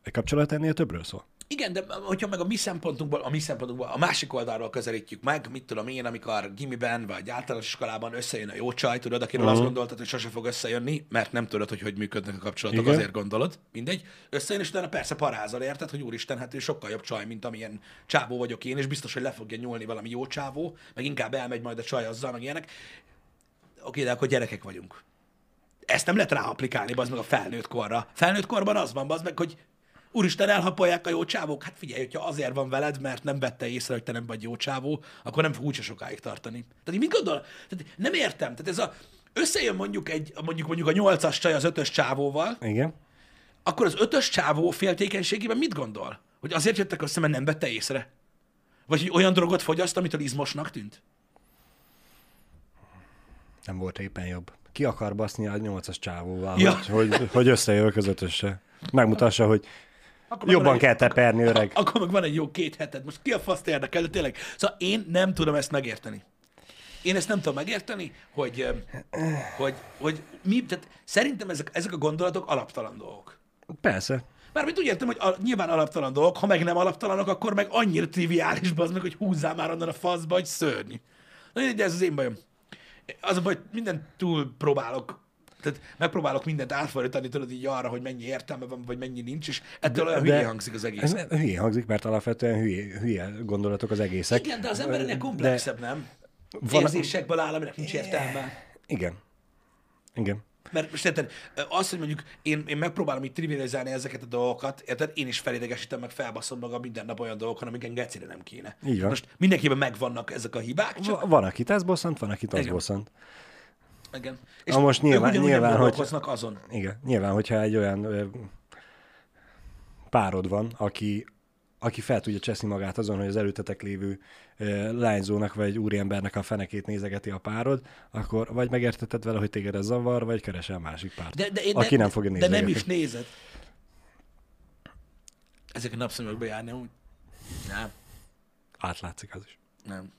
egy kapcsolat ennél többről szól. Igen, de hogyha meg a mi szempontunkból, a mi szempontunkból, a másik oldalról közelítjük meg, mit tudom én, amikor gimiben vagy általános iskolában összejön a jó csaj, tudod, akiről uh-huh. azt gondoltad, hogy sose fog összejönni, mert nem tudod, hogy hogy működnek a kapcsolatok, Igen. azért gondolod, mindegy. Összejön, és utána persze parázol, érted, hogy úristen, hát ő sokkal jobb csaj, mint amilyen csávó vagyok én, és biztos, hogy le fogja nyúlni valami jó csávó, meg inkább elmegy majd a csaj azzal, meg ilyenek. Oké, de akkor gyerekek vagyunk. Ezt nem lehet ráaplikálni, bazd meg a felnőtt korra. Felnőtt korban az van, bazd meg, hogy úristen, elhapolják a jó csávók. Hát figyelj, hogyha azért van veled, mert nem vette észre, hogy te nem vagy jó csávó, akkor nem fog úgyse sokáig tartani. Tehát én mit gondol? Tehát nem értem. Tehát ez a, összejön mondjuk egy, mondjuk mondjuk a nyolcas csaj az ötös csávóval, Igen? akkor az ötös csávó féltékenységében mit gondol? Hogy azért jöttek össze, mert nem vette észre? Vagy hogy olyan drogot fogyaszt, amitől izmosnak tűnt? Nem volt éppen jobb. Ki akar baszni a nyolcas csávóval, Ja. hogy, hogy, hogy összejövök az ötössel. Megmutassa, hogy Akkor jobban egy- kell teperni, öreg. Akkor meg van egy jó két heted. Most ki a faszt érdekel, de tényleg. Szóval én nem tudom ezt megérteni. Én ezt nem tudom megérteni, hogy, hogy, hogy mi, tehát szerintem ezek, ezek a gondolatok alaptalan dolgok. Persze. Mármint úgy értem, hogy a, nyilván alaptalan dolgok, ha meg nem alaptalanok, akkor meg annyira triviális, az meg, hogy húzzál már onnan a faszba, hogy szörny. Na de ez az én bajom. Az a baj, hogy mindent túl próbálok, tehát megpróbálok mindent átfordítani, tudod így arra, hogy mennyi értelme van, vagy mennyi nincs, és ettől olyan hülye hangzik az egész. Ez hülye hangzik, mert alapvetően hülye, hülye gondolatok az egészek. Igen, de az ember ennél komplexebb, nem? Van- Érzésekből áll, aminek nincs értelme. Igen. Igen. Mert most érted, az, hogy mondjuk én, én megpróbálom így trivializálni ezeket a dolgokat, érted, én is felidegesítem, meg felbaszom magam minden nap olyan dolgokon, amiken gecire nem kéne. Így van. Most mindenkiben megvannak ezek a hibák, csak Va- Van, akit ez bosszant, van, akit az Igen. bosszant. Igen. És Na most nyilván- nyilván, hogy- azon. Igen. Nyilván, hogyha egy olyan ö, párod van, aki, aki fel tudja cseszni magát azon, hogy az előtetek lévő ö, lányzónak vagy úriembernek a fenekét nézegeti a párod, akkor vagy megérteted vele, hogy téged ez zavar, vagy keresel másik párt, De, de, de, aki nem fogja De nézegetni. nem is nézed. Ezek a napszemekbe járni úgy. Nem. Átlátszik az is. Nem.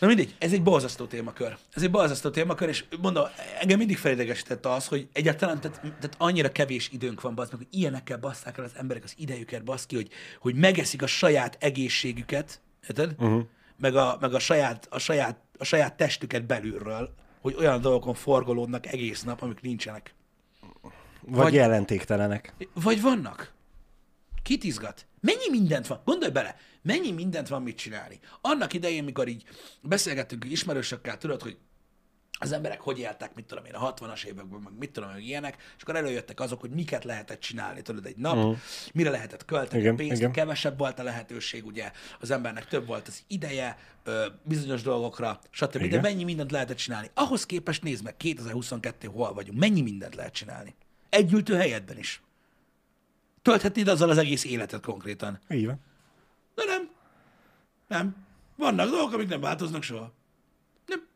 Na mindegy, ez egy borzasztó témakör. Ez egy borzasztó témakör, és mondom, engem mindig felidegesített az, hogy egyáltalán, tehát, tehát annyira kevés időnk van, bazd meg, hogy ilyenekkel basszák el az emberek az idejüket, basz ki, hogy, hogy megeszik a saját egészségüket, érted? Uh-huh. Meg, a, meg a, saját, a, saját, a saját testüket belülről, hogy olyan dolgokon forgolódnak egész nap, amik nincsenek. Vagy, Vagy- vagy jelentéktelenek. Vagy vannak. Kit izgat? Mennyi mindent van? Gondolj bele, mennyi mindent van mit csinálni. Annak idején, mikor így beszélgettünk ismerősökkel, tudod, hogy az emberek hogy éltek, mit tudom én, a 60-as években, meg mit tudom én, ilyenek, és akkor előjöttek azok, hogy miket lehetett csinálni, tudod, egy nap, uh-huh. mire lehetett költeni Igen, a pénzt, igen. kevesebb volt a lehetőség, ugye, az embernek több volt az ideje, ö, bizonyos dolgokra, stb. De Igen. mennyi mindent lehetett csinálni. Ahhoz képest nézd meg, 2022 hol vagyunk, mennyi mindent lehet csinálni. Egy ültő helyedben is. Tölthetnéd azzal az egész életet konkrétan. Így van. De nem. Nem. Vannak dolgok, amik nem változnak soha. Nem.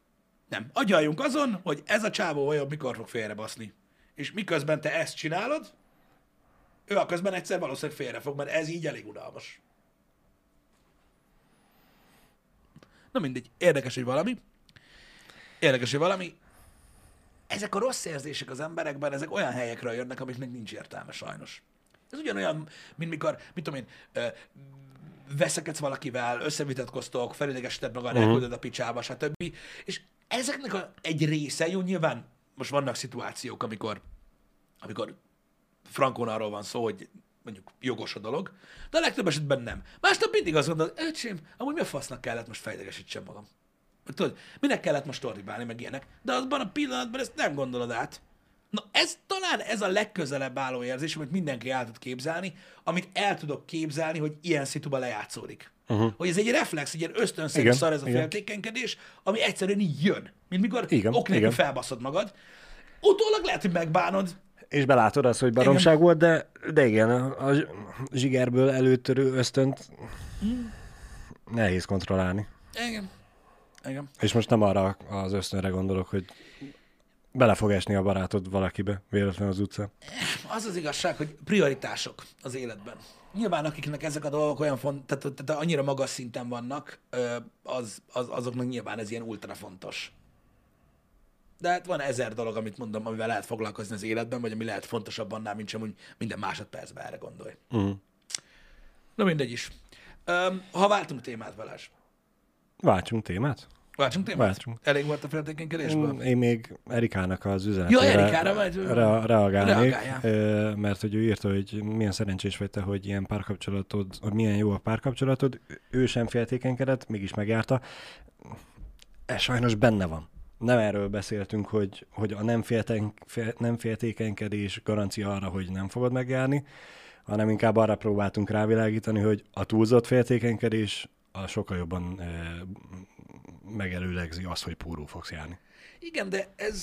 Nem. Agyaljunk azon, hogy ez a csávó olyan mikor fog félrebaszni. És miközben te ezt csinálod, ő a közben egyszer valószínűleg félre fog, mert ez így elég unalmas. Na mindegy, érdekes, hogy valami. Érdekes, hogy valami. Ezek a rossz érzések az emberekben, ezek olyan helyekről jönnek, amiknek nincs értelme sajnos. Ez ugyanolyan, mint mikor, mit tudom én, veszekedsz valakivel, összevitatkoztok, felidegesíted magad, uh-huh. elküldöd a picsába, stb. És ezeknek a, egy része, jó, nyilván most vannak szituációk, amikor, amikor frankon arról van szó, hogy mondjuk jogos a dolog, de a legtöbb esetben nem. Másnap mindig azt gondolod, öcsém, amúgy mi a fasznak kellett most fejlegesítsem magam. Tudod, minek kellett most torribálni, meg ilyenek. De azban a pillanatban ezt nem gondolod át. Na ez talán ez a legközelebb álló érzés, amit mindenki el tud képzelni, amit el tudok képzelni, hogy ilyen szituba lejátszódik. Uh-huh. Hogy ez egy reflex, egy ilyen ösztönszerű Igen, szar ez a igen. féltékenykedés, ami egyszerűen így jön. Mint mikor Igen, ok nélkül igen. felbaszod magad. Utólag lehet, hogy megbánod, és belátod azt, hogy baromság volt, de, de igen, a, a zsigerből előttörő ösztönt nehéz kontrollálni. Igen. Igen. És most nem arra az ösztönre gondolok, hogy bele fog esni a barátod valakibe, véletlenül az utcán. Az az igazság, hogy prioritások az életben. Nyilván akiknek ezek a dolgok olyan font, tehát, tehát annyira magas szinten vannak, az, az, azoknak nyilván ez ilyen ultra fontos. De hát van ezer dolog, amit mondom, amivel lehet foglalkozni az életben, vagy ami lehet fontosabb annál, mint sem úgy minden másodpercben erre gondolj. Uh-huh. Na mindegy is. Ha váltunk témát, Balázs. Váltsunk témát? Váltsunk témát? Váltsunk. Elég volt a féltékenykedésből? Mm, Én még Erikának az Ja, üzenetére Erikára vagy? re- reagálnék, Reagáljál. ö, mert hogy ő írta, hogy milyen szerencsés vagy te, hogy ilyen párkapcsolatod, hogy milyen jó a párkapcsolatod, ő sem féltékenykedett, mégis megjárta. Ez sajnos benne van. Nem erről beszéltünk, hogy, hogy a nem, félten, fél, nem féltékenykedés garancia arra, hogy nem fogod megjárni, hanem inkább arra próbáltunk rávilágítani, hogy a túlzott féltékenykedés a sokkal jobban megelőlegzi azt, hogy póró fogsz járni. Igen, de ez,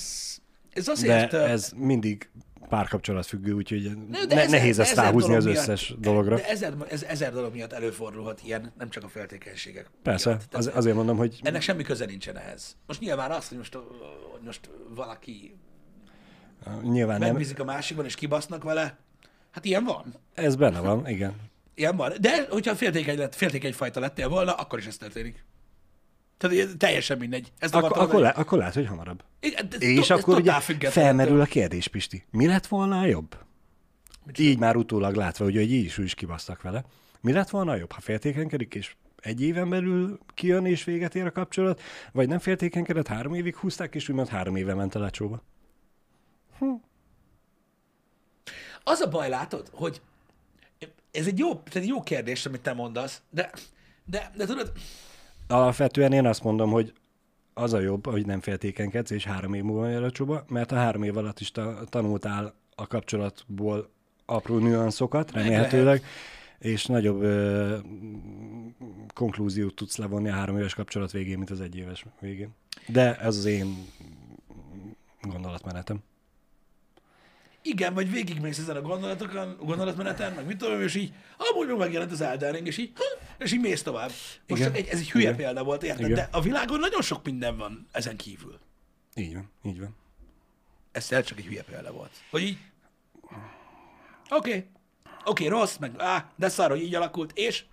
ez De azért... ö, ez mindig párkapcsolat függő, úgyhogy Ne, ne, ezer- nehéz ezt ráhúzni az miatt- összes dologra. De ezer, ez, ezer dolog miatt előfordulhat ilyen, nem csak a feltékenységek. Persze, miatt. Tehát az, azért mondom, hogy Ennek semmi köze nincsen ehhez. Most nyilván az, hogy most, hogy most valaki nyilván nem, a másikban, és kibasznak vele, hát ilyen van. ez benne van, igen. Ilyen van. De hogyha féltékeny, lett, féltékeny fajta lettél volna, akkor is ez történik. Tehát ilyen teljesen mindegy. Ezt Ak- akkor, le, akkor lehet, hogy hamarabb. Igen, de És to- akkor ugye felmerül a kérdés, Pisti. Mi lett volna jobb? Így már utólag látva, ugye, hogy így is úgy is kibasztak vele. Mi lett volna jobb, ha féltékenykedik, és egy éven belül kijön és véget ér a kapcsolat, vagy nem féltékenykedett, három évig húzták, és úgymond három éve ment a csóba. Az a baj, látod, hogy ez egy jó, ez egy jó kérdés, amit te mondasz, de, de, de tudod, Alapvetően én azt mondom, hogy az a jobb, hogy nem féltékenykedsz, és három év múlva jön a csóba, mert a három év alatt is ta- tanultál a kapcsolatból apró nüanszokat, remélhetőleg, és nagyobb ö, konklúziót tudsz levonni a három éves kapcsolat végén, mint az egy éves végén. De ez az én gondolatmenetem. Igen, vagy végigmész ezen a gondolatokon, gondolatmeneten, meg mit tudom, és így, amúgy meg megjelent az Elden és így, és így mész tovább. Most Igen. csak egy, ez egy hülye Igen. példa volt, érted? Igen. De a világon nagyon sok minden van ezen kívül. Így van, így van. Ez tényleg csak egy hülye példa volt. Hogy így, oké, okay. oké, okay, rossz, meg á, de szar, hogy így alakult, és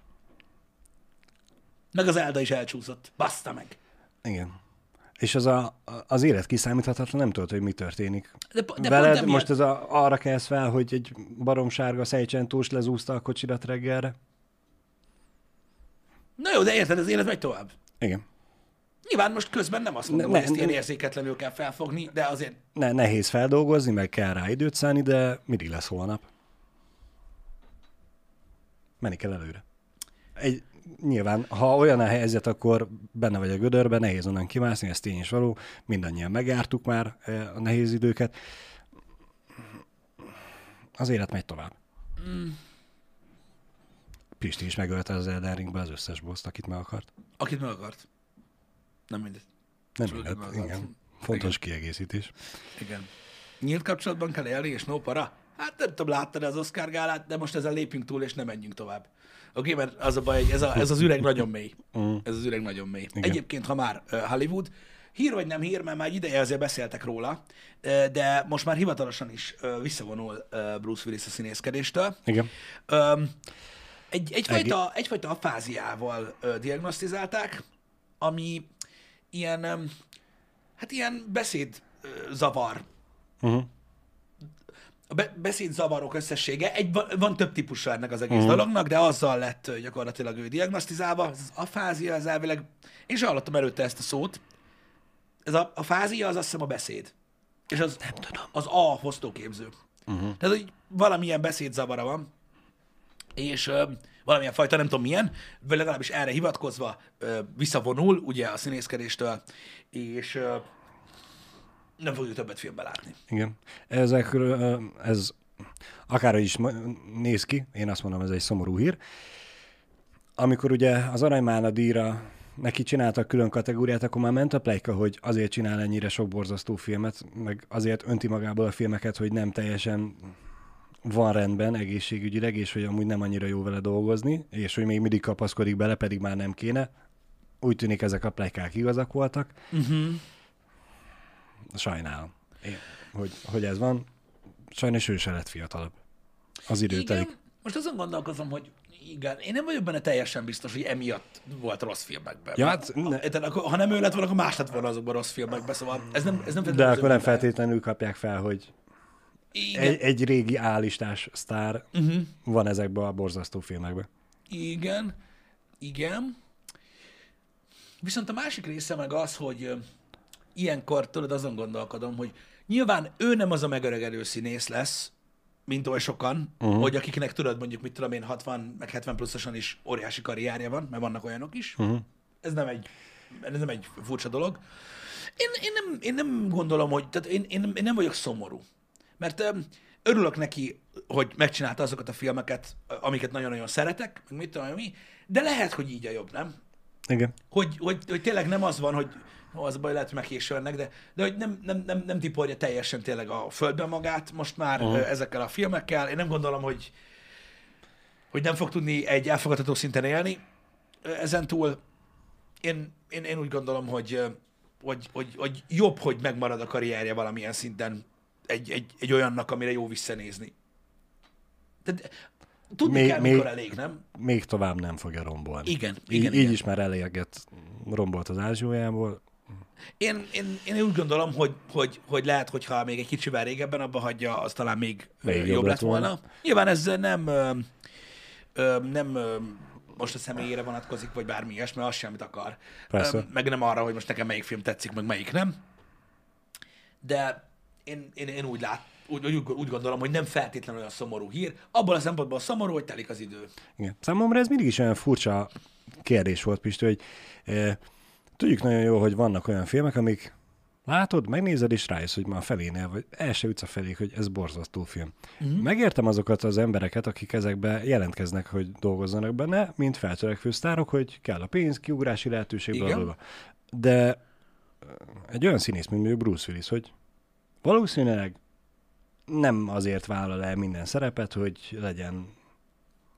meg az Elda is elcsúszott. Baszta meg. Igen. És az, a, az élet kiszámíthatatlan, nem tudod, hogy mi történik. De, de Veled pont most ez a, arra kelsz fel, hogy egy baromsárga szejcsentós lezúzta a kocsirat reggelre? Na jó, de érted, az élet megy tovább. Igen. Nyilván most közben nem azt mondom, Ne- hogy ezt ne- ilyen érzéketlenül kell felfogni, de azért Ne, nehéz feldolgozni, meg kell rá időt szállni, de mindig lesz holnap. Menni kell előre. Egy, nyilván, ha olyan a helyzet, akkor benne vagy a gödörbe, nehéz onnan kimászni, ez tény is való. Mindannyian megjártuk már eh, a nehéz időket. Az élet megy tovább. Mm. Pisti is megölte az Elden Ringbe az összes boszt, akit meg akart. akit meg akart. Nem mindegy. Nem Csak mindegy, igen. Fontos kiegészítés. Igen. Nyílt kapcsolatban kell élni, és no para? Hát nem tudom, láttad az Oscar gálát, de most ezzel lépjünk túl, és nem menjünk tovább. Oké, okay, mert az a baj, hogy ez, a, ez az üreg nagyon mély. Ez az üreg nagyon mély. Igen. Egyébként, ha már Hollywood, hír vagy nem hír, mert már ideje azért beszéltek róla, de most már hivatalosan is visszavonul Bruce Willis a színészkedéstől. Igen. Egy, egyfajta, egyfajta afáziával diagnosztizálták, ami ilyen, hát ilyen beszéd ö, zavar. Uh-huh. A be, beszéd zavarok összessége. Egy, van, van több típusa ennek az egész uh-huh. dolognak, de azzal lett gyakorlatilag ő diagnosztizálva. Ez az afázia, az elvileg, én sem hallottam előtte ezt a szót. Ez a, a fázia az azt hiszem a beszéd. És az, Nem tudom. az A hoztóképző. Uh-huh. Tehát, hogy valamilyen beszédzavara van, és ö, valamilyen fajta, nem tudom milyen, vagy legalábbis erre hivatkozva ö, visszavonul, ugye a színészkedéstől, és ö, nem fogjuk többet filmbe látni. Igen. Ezekről, ez akárhogy is néz ki, én azt mondom, ez egy szomorú hír. Amikor ugye az Aranymána díjra neki csináltak külön kategóriát, akkor már ment a plejka, hogy azért csinál ennyire sok borzasztó filmet, meg azért önti magából a filmeket, hogy nem teljesen van rendben egészségügyileg, és hogy amúgy nem annyira jó vele dolgozni, és hogy még mindig kapaszkodik bele, pedig már nem kéne. Úgy tűnik ezek a plekák igazak voltak. Uh-huh. Sajnálom, én, hogy, hogy ez van. Sajnos ő se lett fiatalabb. Az idő telik. Most azon gondolkozom, hogy igen, én nem vagyok benne teljesen biztos, hogy emiatt volt rossz filmekben. Ja, hát ne- Ha, nem ő lett volna, akkor más lett volna azokban rossz filmekben, szóval ez nem, ez nem De akkor nem feltétlenül kapják fel, hogy Igen, egy, egy régi állistás sztár uh-huh. van ezekben a borzasztó filmekben. igen, igen. Viszont a másik része meg az, hogy ilyenkor tudod, azon gondolkodom, hogy nyilván ő nem az a megöregedő színész lesz, mint oly sokan, uh-huh. hogy akiknek tudod, mondjuk, mit tudom én, 60 meg 70 pluszosan is óriási karrierje van, mert vannak olyanok is. Uh-huh. Ez nem egy, ez nem egy furcsa dolog. Én, én, nem, én nem gondolom, hogy, tehát én, én, én nem vagyok szomorú. Mert öm, örülök neki, hogy megcsinálta azokat a filmeket, amiket nagyon-nagyon szeretek, meg mit tudom én mi, de lehet, hogy így a jobb, nem? Igen. Hogy, hogy, hogy tényleg nem az van, hogy ó, az a baj, lehet, hogy megkésőlnek, de, de hogy nem, nem, nem, nem tiporja teljesen tényleg a földbe magát most már uh-huh. ezekkel a filmekkel. Én nem gondolom, hogy, hogy nem fog tudni egy elfogadható szinten élni. Ezen túl én, én, én úgy gondolom, hogy, hogy, hogy, hogy jobb, hogy megmarad a karrierje valamilyen szinten egy, egy, egy olyannak, amire jó visszanézni. Tehát tudni Még- kell, még- elég, nem? Még tovább nem fogja rombolni. Igen, így, igen, így igen. is már eléget rombolt az ázsiójából. Én, én, én úgy gondolom, hogy, hogy, hogy lehet, hogyha még egy kicsivel régebben abba hagyja, az talán még, Még jobb jobb lett volna. volna. Nyilván ez nem, ö, ö, nem ö, most a személyére vonatkozik, vagy bármi ilyesmi, az sem, amit akar. Persze. Ö, Meg nem arra, hogy most nekem melyik film tetszik, meg melyik nem. De én, én, én úgy lát, úgy, úgy, úgy gondolom, hogy nem feltétlenül olyan szomorú hír. Abból a szempontból szomorú, hogy telik az idő. Igen. Számomra ez mindig is olyan furcsa kérdés volt, Pisti, hogy e, tudjuk nagyon jó, hogy vannak olyan filmek, amik látod, megnézed, és rájössz, hogy már felénél, vagy el se jutsz a felé, hogy ez borzasztó film. Mm-hmm. Megértem azokat az embereket, akik ezekbe jelentkeznek, hogy dolgozzanak benne, mint feltörekvő sztárok, hogy kell a pénz, kiugrási lehetőség, bla, Igen. bla, bla. De egy olyan színész, mint mondjuk Bruce Willis, hogy valószínűleg nem azért vállal el minden szerepet, hogy legyen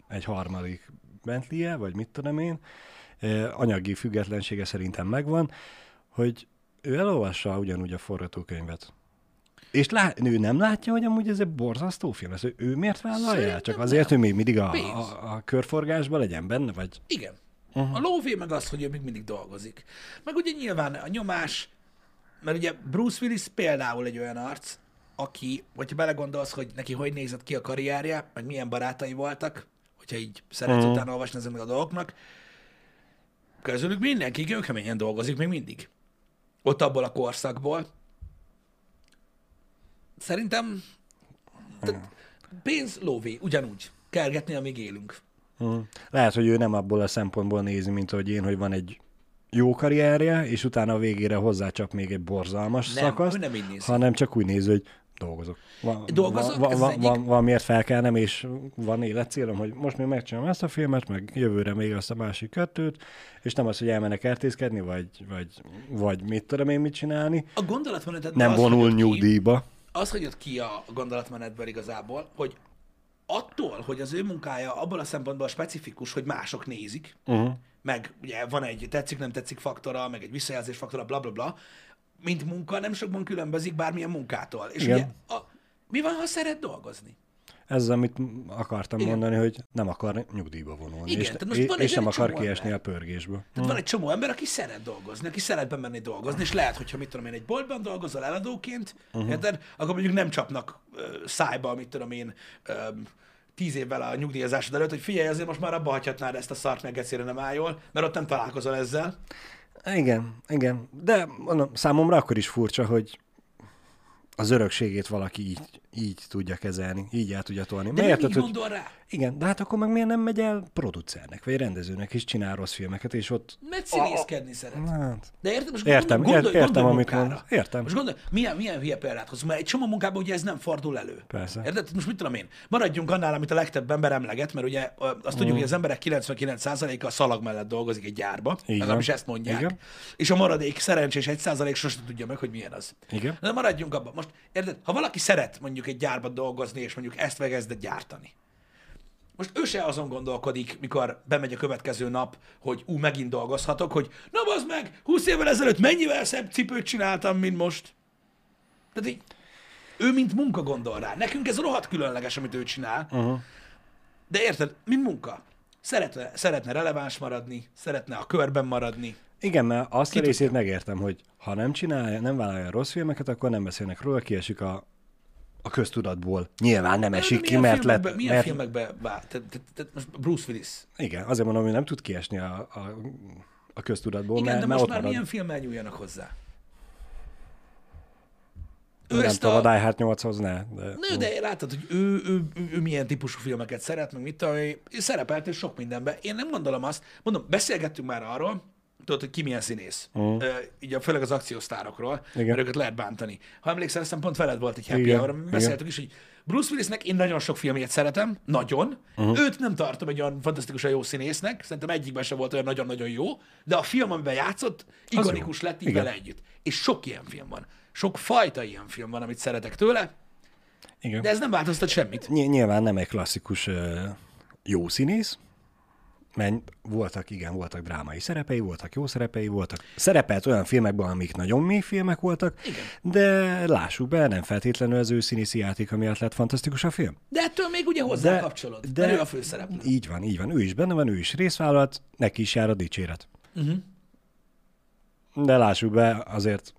egy harmadik bentley vagy mit tudom én, anyagi függetlensége szerintem megvan, hogy ő elolvassa ugyanúgy a forgatókönyvet. És lá- ő nem látja, hogy amúgy ez egy borzasztó film. Ez, ő miért vállalja? Szerintem Csak azért, nem. hogy még mindig a, Pénz. a, a körforgásban legyen benne? Vagy Igen. Uh-huh. A lóvé meg az, hogy ő még mindig dolgozik. Meg ugye nyilván a nyomás, mert ugye Bruce Willis például egy olyan arc, aki, hogyha belegondolsz, hogy neki hogy nézett ki a karrierje, meg milyen barátai voltak, hogyha így szeretsz uh-huh. utána olvasni ezeknek a dolgoknak, közülük mindenki kőkeményen dolgozik még mindig. Ott abból a korszakból. Szerintem tehát pénz lóvé, ugyanúgy. Kergetni, amíg élünk. Mm. Lehet, hogy ő nem abból a szempontból nézi, mint hogy én, hogy van egy jó karrierje, és utána a végére hozzácsap még egy borzalmas Nem, szakaszt, ő nem így nézi. hanem csak úgy néz, hogy dolgozok. Van, Dolgozok, van, van, egyik. van, van, miért felkelnem, és van életcélom, hogy most még megcsinálom ezt a filmet, meg jövőre még azt a másik kettőt, és nem az, hogy elmenek kertészkedni, vagy, vagy, vagy mit tudom én mit csinálni. A gondolatmenetet Nem az vonul hagyott nyugdíjba. az, hogy jött ki a gondolatmenetből igazából, hogy attól, hogy az ő munkája abból a szempontból specifikus, hogy mások nézik, Uh-huh. meg ugye van egy tetszik-nem tetszik faktora, meg egy visszajelzés faktora, bla bla bla, mint munka nem sokban különbözik bármilyen munkától. És Igen. ugye a, mi van, ha szeret dolgozni? Ez az, amit akartam Igen. mondani, hogy nem akar nyugdíjba vonulni, Igen, és, tehát most van és nem akar kiesni ember. a pörgésből. Tehát van egy csomó ember, aki szeret dolgozni, aki szeret bemenni dolgozni, és lehet, hogyha mit tudom én, egy boltban dolgozol eladóként, uh-huh. érted? Akkor mondjuk nem csapnak ö, szájba, mit tudom én, ö, tíz évvel a nyugdíjazásod előtt, hogy figyelj, azért most már abba hagyhatnád ezt a szart, meg egyszerűen nem álljon, mert ott nem találkozol ezzel. Igen, igen. De mondom, számomra akkor is furcsa, hogy az örökségét valaki így, így tudja kezelni, így el tudja tolni. De Mert nem így gondol rá. Igen, de hát akkor meg miért nem megy el producernek, vagy rendezőnek, és csinál rossz filmeket, és ott... Mert színészkedni szeret. Hát, De érted? Most Értem, gondolj, gondolj, értem, gondolj amit mondasz. Értem. Most gondolj, milyen, milyen hülye példát hozunk, mert egy csomó munkában ugye ez nem fordul elő. Persze. Érted? Most mit tudom én? Maradjunk annál, amit a legtöbb ember emleget, mert ugye azt tudjuk, hogy az emberek 99%-a a szalag mellett dolgozik egy gyárba, legalábbis ezt mondják. Igen. És a maradék szerencsés 1% sosem tudja meg, hogy milyen az. Igen. De maradjunk abban. Most érted, ha valaki szeret mondjuk egy gyárban dolgozni, és mondjuk ezt megkezdett gyártani, most ő se azon gondolkodik, mikor bemegy a következő nap, hogy ú, megint dolgozhatok, hogy na az meg, 20 évvel ezelőtt mennyivel szebb cipőt csináltam, mint most. Tehát így, ő mint munka gondol rá. Nekünk ez rohadt különleges, amit ő csinál. Uh-huh. De érted, mint munka. Szeretne, szeretne releváns maradni, szeretne a körben maradni. Igen, mert azt Ki a részét megértem, hogy ha nem csinálja, nem vállalja rossz filmeket, akkor nem beszélnek róla, kiesik a, a köztudatból. Nyilván nem esik De ki, milyen mert lett... Milyen mert, filmekbe vár? Te, te, te, most Bruce Willis. Igen, azért mondom, hogy nem tud kiesni a, a, a köztudatból, Igen, mert, de most már marad. milyen filmmel nyúljanak hozzá? Ő nem tudom, a Die Hard 8-hoz ne. De... Na, de látod, hogy ő, ő, ő, ő milyen típusú filmeket szeret, meg mit tudom. Ő szerepelt ő sok mindenben. Én nem gondolom azt, mondom, beszélgettünk már arról, tudod, hogy ki milyen színész. Uh-huh. így a, főleg az akciósztárokról. Igen. mert őket lehet bántani. Ha emlékszel, aztán pont veled volt egy happy Igen, hour, beszéltük is, hogy Bruce Willisnek én nagyon sok filmjét szeretem, nagyon. Uh-huh. Őt nem tartom egy olyan fantasztikusan jó színésznek, szerintem egyikben sem volt olyan nagyon-nagyon jó, de a film, amiben játszott, ikonikus lett így Igen. vele együtt. És sok ilyen film van. Sok fajta ilyen film van, amit szeretek tőle, Igen. de ez nem változtat semmit. Ny- nyilván nem egy klasszikus uh, jó színész, mert voltak, igen, voltak drámai szerepei, voltak jó szerepei, voltak szerepelt olyan filmekben, amik nagyon mély filmek voltak, Igen. de lássuk be, nem feltétlenül az ő színészi játéka miatt lett fantasztikus a film. De ettől még ugye hozzá kapcsolod, de, mert ő a főszereplő. Így van, így van. Ő is benne van, ő is részvállalt, neki is jár a dicséret. Uh-huh. De lássuk be, azért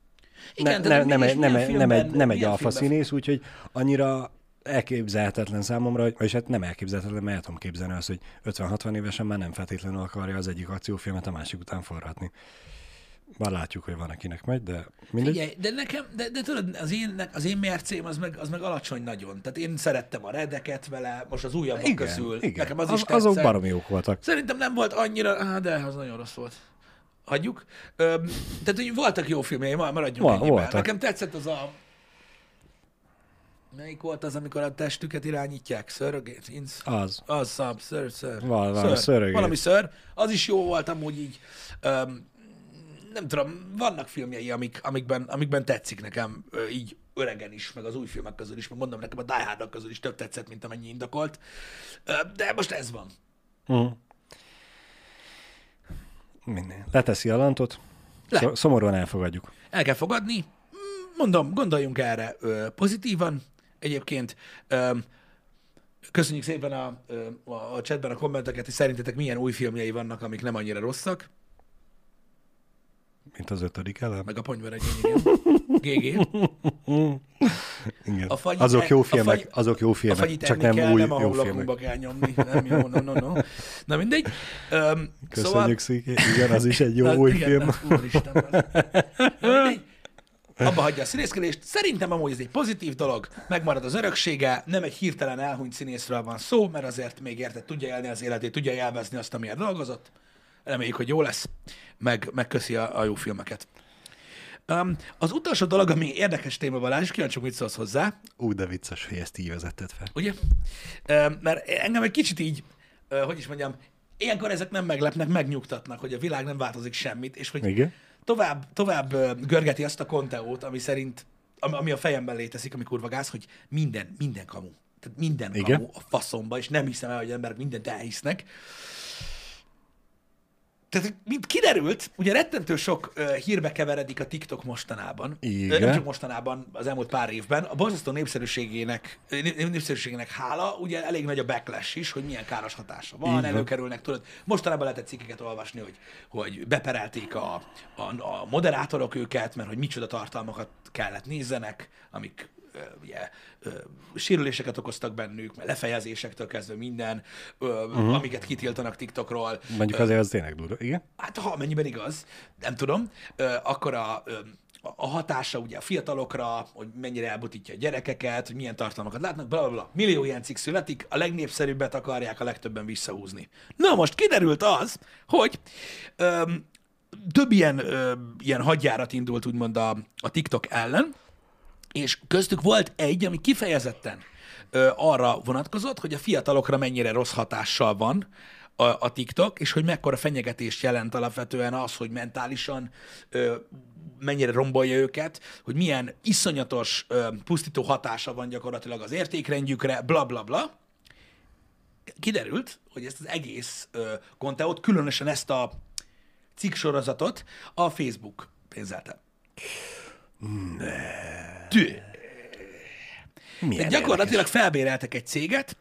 Igen, ne, de ne, nem, nem, milyen egy, nem, egy, nem egy alfa színész, úgyhogy annyira elképzelhetetlen számomra, hogy- vagyis hát nem elképzelhetetlen, mert el tudom képzelni azt, hogy 50-60 évesen már nem feltétlenül akarja az egyik akciófilmet a másik után forratni. Bár látjuk, hogy van akinek megy, de mindegy. Figyelj, de nekem, de, de tudod, az én, az én mércém az meg, az meg alacsony nagyon. Tehát én szerettem a redeket vele, most az újabbak igen, közül. igen. Nekem az, az, is azok baromi jók voltak. Szerintem nem volt annyira, á, de az nagyon rossz volt. Hagyjuk. Öm, tehát, hogy voltak jó filmjei, ma- maradjunk Va- ennyiben. voltak. Nekem tetszett az a... Melyik volt az, amikor a testüket irányítják? Szörögét? Inc? Az. Az, szab, ször, ször. Val- szörögét. Valami ször. Az is jó volt amúgy így. Öm, nem tudom, vannak filmjei, amik, amikben, amikben tetszik nekem ö, így öregen is, meg az új filmek közül is, meg mondom nekem a Die Hard közül is több tetszett, mint amennyi indokolt. Ö, De most ez van. Uh-huh. Minden. Leteszi a lantot, Le. Szomorúan elfogadjuk. El kell fogadni. Mm, Mondom, gondoljunk erre ö, pozitívan. Egyébként köszönjük szépen a, a, a chatben a kommenteket, hogy szerintetek milyen új filmjei vannak, amik nem annyira rosszak. Mint az ötödik elem. Meg a ponyveregény, igen. GG. Igen. A fagyit azok el- jó a filmek, fagy- azok jó A filmek, fagyit csak nem kell, új nem a jó filmek. kell nyomni. Nem jó, no, no, no. Na mindegy. Um, Köszönjük szépen. Igen, az is egy jó Na, új igen, film. Úristen. Na, mindegy. Abba hagyja a színészkedést. Szerintem amúgy ez egy pozitív dolog, megmarad az öröksége, nem egy hirtelen elhunyt színészről van szó, mert azért még érted, tudja élni az életét, tudja élvezni azt, amiért dolgozott. Reméljük, hogy jó lesz, meg, megköszi a, a jó filmeket. Um, az utolsó dolog, ami érdekes téma, Balázs, kíváncsi, mit szólsz hozzá, Ú, de vicces, hogy ezt így vezetted fel. ugye? Ö, Mert engem egy kicsit így, ö, hogy is mondjam, ilyenkor ezek nem meglepnek, megnyugtatnak, hogy a világ nem változik semmit, és hogy Igen? Tovább, tovább görgeti azt a konteót, ami szerint, ami, ami a fejemben létezik, amikor vagász, hogy minden, minden kamu. Tehát minden Igen. kamu a faszomba, és nem hiszem el, hogy emberek mindent elhisznek. Tehát, mint kiderült, ugye rettentő sok uh, hírbe keveredik a TikTok mostanában. Igen. Nem csak mostanában, az elmúlt pár évben. A borzasztó népszerűségének, nép- népszerűségének hála, ugye elég nagy a backlash is, hogy milyen káros hatása van, van. előkerülnek, tudod. Mostanában lehetett cikkeket olvasni, hogy, hogy beperelték a, a, a moderátorok őket, mert hogy micsoda tartalmakat kellett nézzenek, amik ugye, sérüléseket okoztak bennük, mert lefejezésektől kezdve minden, uh-huh. amiket kitiltanak TikTokról. Mondjuk azért az tényleg durva. Igen? Hát ha mennyiben igaz, nem tudom, akkor a, a hatása ugye a fiatalokra, hogy mennyire elbutítja a gyerekeket, hogy milyen tartalmakat látnak, bla, bla, bla. Millió ilyen cikk születik, a legnépszerűbbet akarják a legtöbben visszahúzni. Na most kiderült az, hogy öm, több ilyen, ö, ilyen hadjárat indult úgymond a, a TikTok ellen, és köztük volt egy, ami kifejezetten ö, arra vonatkozott, hogy a fiatalokra mennyire rossz hatással van a, a TikTok, és hogy mekkora fenyegetést jelent alapvetően az, hogy mentálisan ö, mennyire rombolja őket, hogy milyen iszonyatos ö, pusztító hatása van gyakorlatilag az értékrendjükre, bla bla bla. Kiderült, hogy ezt az egész ö, konteót, különösen ezt a cikksorozatot a Facebook pénzelte. Tű. Milyen Tehát gyakorlatilag felbéreltek egy céget,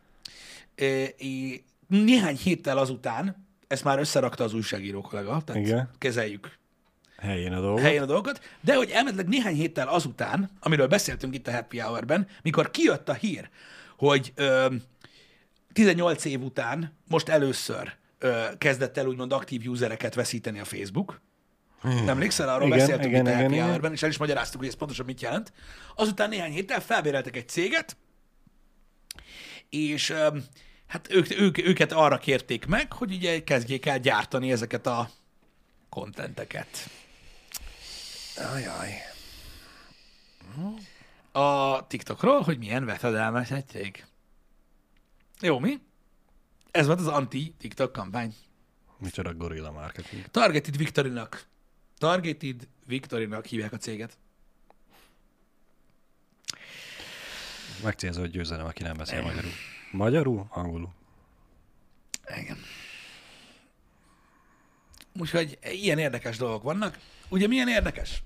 néhány héttel azután, ezt már összerakta az újságíró kollega, tehát Igen. kezeljük Helyén a dolgok. helyén a dolgokat, de hogy elméletileg néhány héttel azután, amiről beszéltünk itt a Happy Hour-ben, mikor kijött a hír, hogy ö, 18 év után most először ö, kezdett el úgymond aktív usereket veszíteni a Facebook. Emlékszel, arról Igen, beszéltünk igen, itt a igen, Happy igen. Hour-ben, és el is magyaráztuk, hogy ez pontosan mit jelent. Azután néhány héttel felbéreltek egy céget, és hát ők, ők, őket arra kérték meg, hogy ugye kezdjék el gyártani ezeket a kontenteket. Ajaj. a TikTokról, hogy milyen veszedelmes egy cég. Jó, mi? Ez volt az anti-TikTok kampány. Micsoda gorilla marketing. Targeted Victorinak. Targeted Victorinak hívják a céget. Megcélzott győzelem, aki nem beszél magyarul. Magyarul? Angolul. Igen. Úgyhogy ilyen érdekes dolgok vannak. Ugye milyen érdekes?